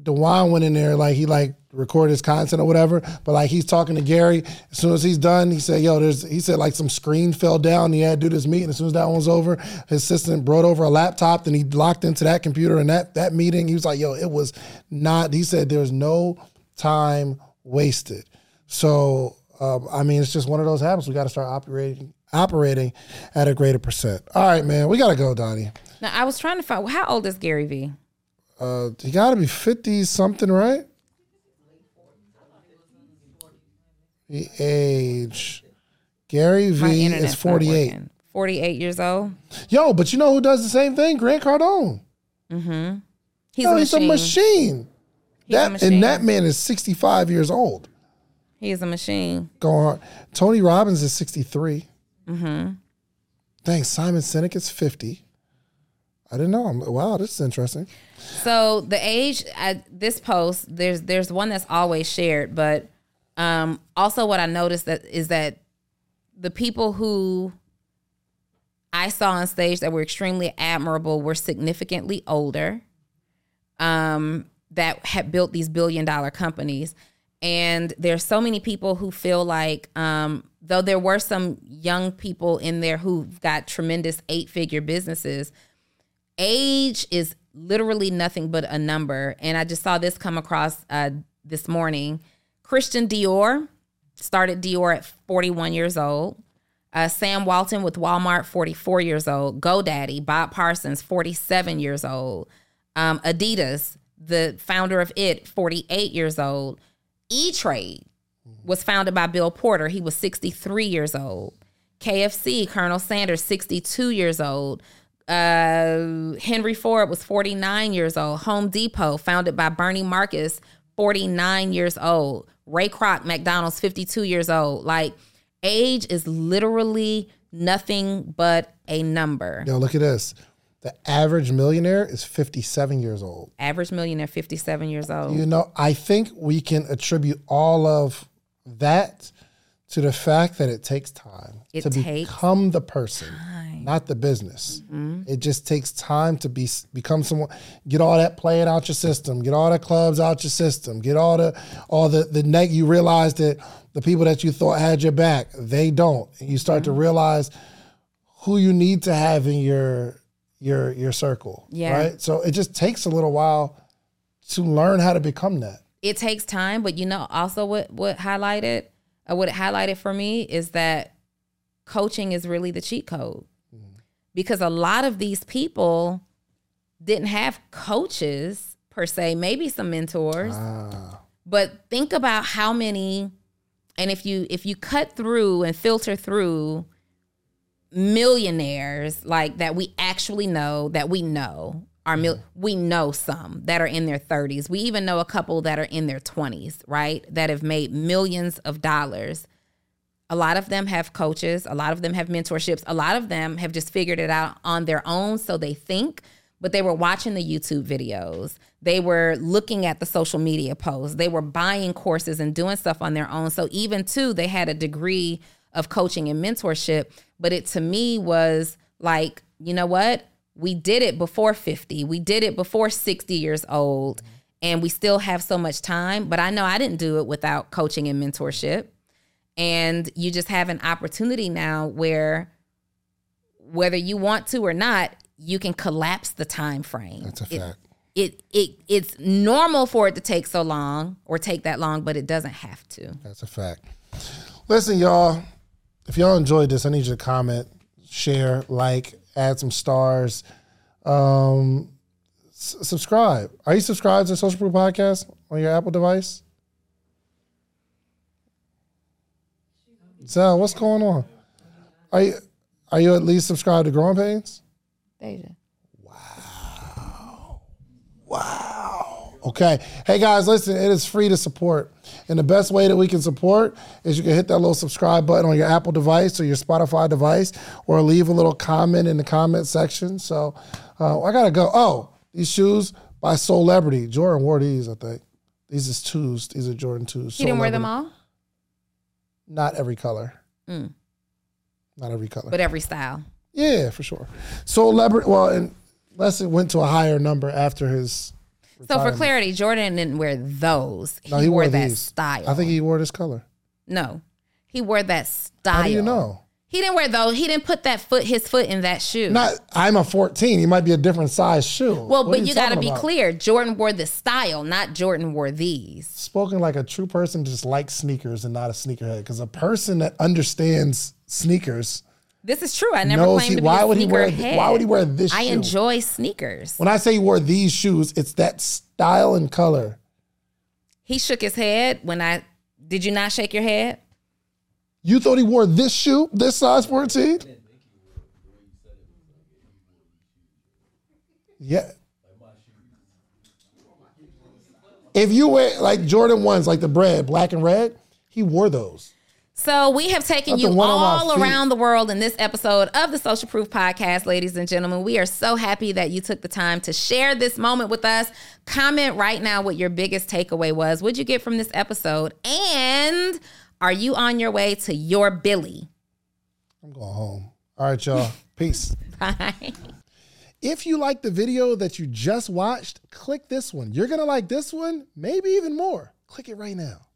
Duane went in there like he like recorded his content or whatever, but like he's talking to Gary. As soon as he's done, he said, "Yo, there's." He said like some screen fell down. He had to do this meeting. As soon as that one was over, his assistant brought over a laptop. Then he locked into that computer and that that meeting. He was like, "Yo, it was not." He said, "There's no time wasted." So um, I mean, it's just one of those habits. We got to start operating operating at a greater percent. All right, man, we got to go, Donni. Now I was trying to find how old is Gary Vee? Uh, he got to be fifty something, right? The age Gary Vee is 48. 48 years old. Yo, but you know who does the same thing? Grant Cardone. Mm-hmm. He's, Yo, a, he's machine. a machine. He's a that machine. and that man is 65 years old. He is a machine. Go on. Tony Robbins is 63. Mm-hmm. Dang, Simon Sinek is 50. I didn't know. I'm, wow, this is interesting. So the age at this post, there's there's one that's always shared, but um, also what I noticed that is that the people who I saw on stage that were extremely admirable were significantly older, um, that had built these billion dollar companies. And there's so many people who feel like, um, though there were some young people in there who've got tremendous eight figure businesses, age is literally nothing but a number. And I just saw this come across uh, this morning. Christian Dior started Dior at 41 years old. Uh, Sam Walton with Walmart, 44 years old. GoDaddy, Bob Parsons, 47 years old. Um, Adidas, the founder of it, 48 years old. E Trade was founded by Bill Porter. He was 63 years old. KFC, Colonel Sanders, 62 years old. Uh, Henry Ford was 49 years old. Home Depot, founded by Bernie Marcus, 49 years old. Ray Kroc, McDonald's, 52 years old. Like, age is literally nothing but a number. Yo, look at this. The average millionaire is 57 years old. Average millionaire, 57 years old. You know, I think we can attribute all of that to the fact that it takes time It to takes become the person, not the business. It just takes time to be become someone. Get all that playing out your system. Get all the clubs out your system. Get all the all the the neg. You realize that the people that you thought had your back, they don't. And you start to realize who you need to have in your your your circle. Yeah. Right. So it just takes a little while to learn how to become that. it takes time, but you know, also what what highlighted, uh, what it highlighted for me is that coaching is really the cheat code, because a lot of these people didn't have coaches per se, maybe some mentors, ah. but think about how many, and if you if you cut through and filter through millionaires like that we actually know that we know are mil- we know some that are in their 30s we even know a couple that are in their 20s right? That have made millions of dollars a lot of them have coaches a lot of them have mentorships a lot of them have just figured it out on their own so they think but they were watching the YouTube videos. They were looking at the social media posts. They were buying courses and doing stuff on their own. So even too, they had a degree of coaching and mentorship. But it to me was like, you know what? We did it before 50. We did it before 60 years old. And we still have so much time. But I know I didn't do it without coaching and mentorship. And you just have an opportunity now where whether you want to or not, you can collapse the time frame. That's a It- fact. It, it it's normal for it to take so long or take that long, but it doesn't have to. That's a fact. Listen, y'all. If y'all enjoyed this, I need you to comment, share, like, add some stars, um, s- subscribe. Are you subscribed to Social Proof Podcast on your Apple device? Sal, what's going on? Are you are you at least subscribed to Growing Pains? Deja. Wow. Wow. Okay. Hey guys, listen, it is free to support. And the best way that we can support is you can hit that little subscribe button on your Apple device or your Spotify device or leave a little comment in the comment section. So uh, I got to go. Oh, these shoes by Celebrity. Jordan wore these, I think. These is twos. These are Jordan twos. He didn't wear them all, Not every color. Mm. Not every color. but every style. yeah, for sure. Celebrity. Well, and unless it went to a higher number after his. So for clarity, Jordan didn't wear those. He, No, he wore, wore that style. I think he wore this color. no, he wore that style. How do you know? He didn't wear those. He didn't put that foot, his foot in that shoe. Not, I'm a 14. He might be a different size shoe. well, What but you, got to be about? clear. Jordan wore the style, not Jordan wore these. Spoken like a true person just likes sneakers and not a sneakerhead. Because a person that understands sneakers, This is true. I never Knows claimed he- to be why would he wear- sneakerhead. why would he wear this I shoe? enjoy sneakers. when I say he wore these shoes, it's that style and color. He shook his head when I. Did you not shake your head? You thought he wore this shoe, this size 14? Yeah. If you wear like Jordan ones, like the bread, black and red, he wore those. So we have taken Not you the one on my all around the world in this episode of the Social Proof Podcast, ladies and gentlemen. We are so happy that you took the time to share this moment with us. Comment right now what your biggest takeaway was. What'd you get from this episode? And are you on your way to your Billy? I'm going home. All right, y'all. Peace. Bye. If you like the video that you just watched, click this one. You're going to like this one, maybe even more. Click it right now.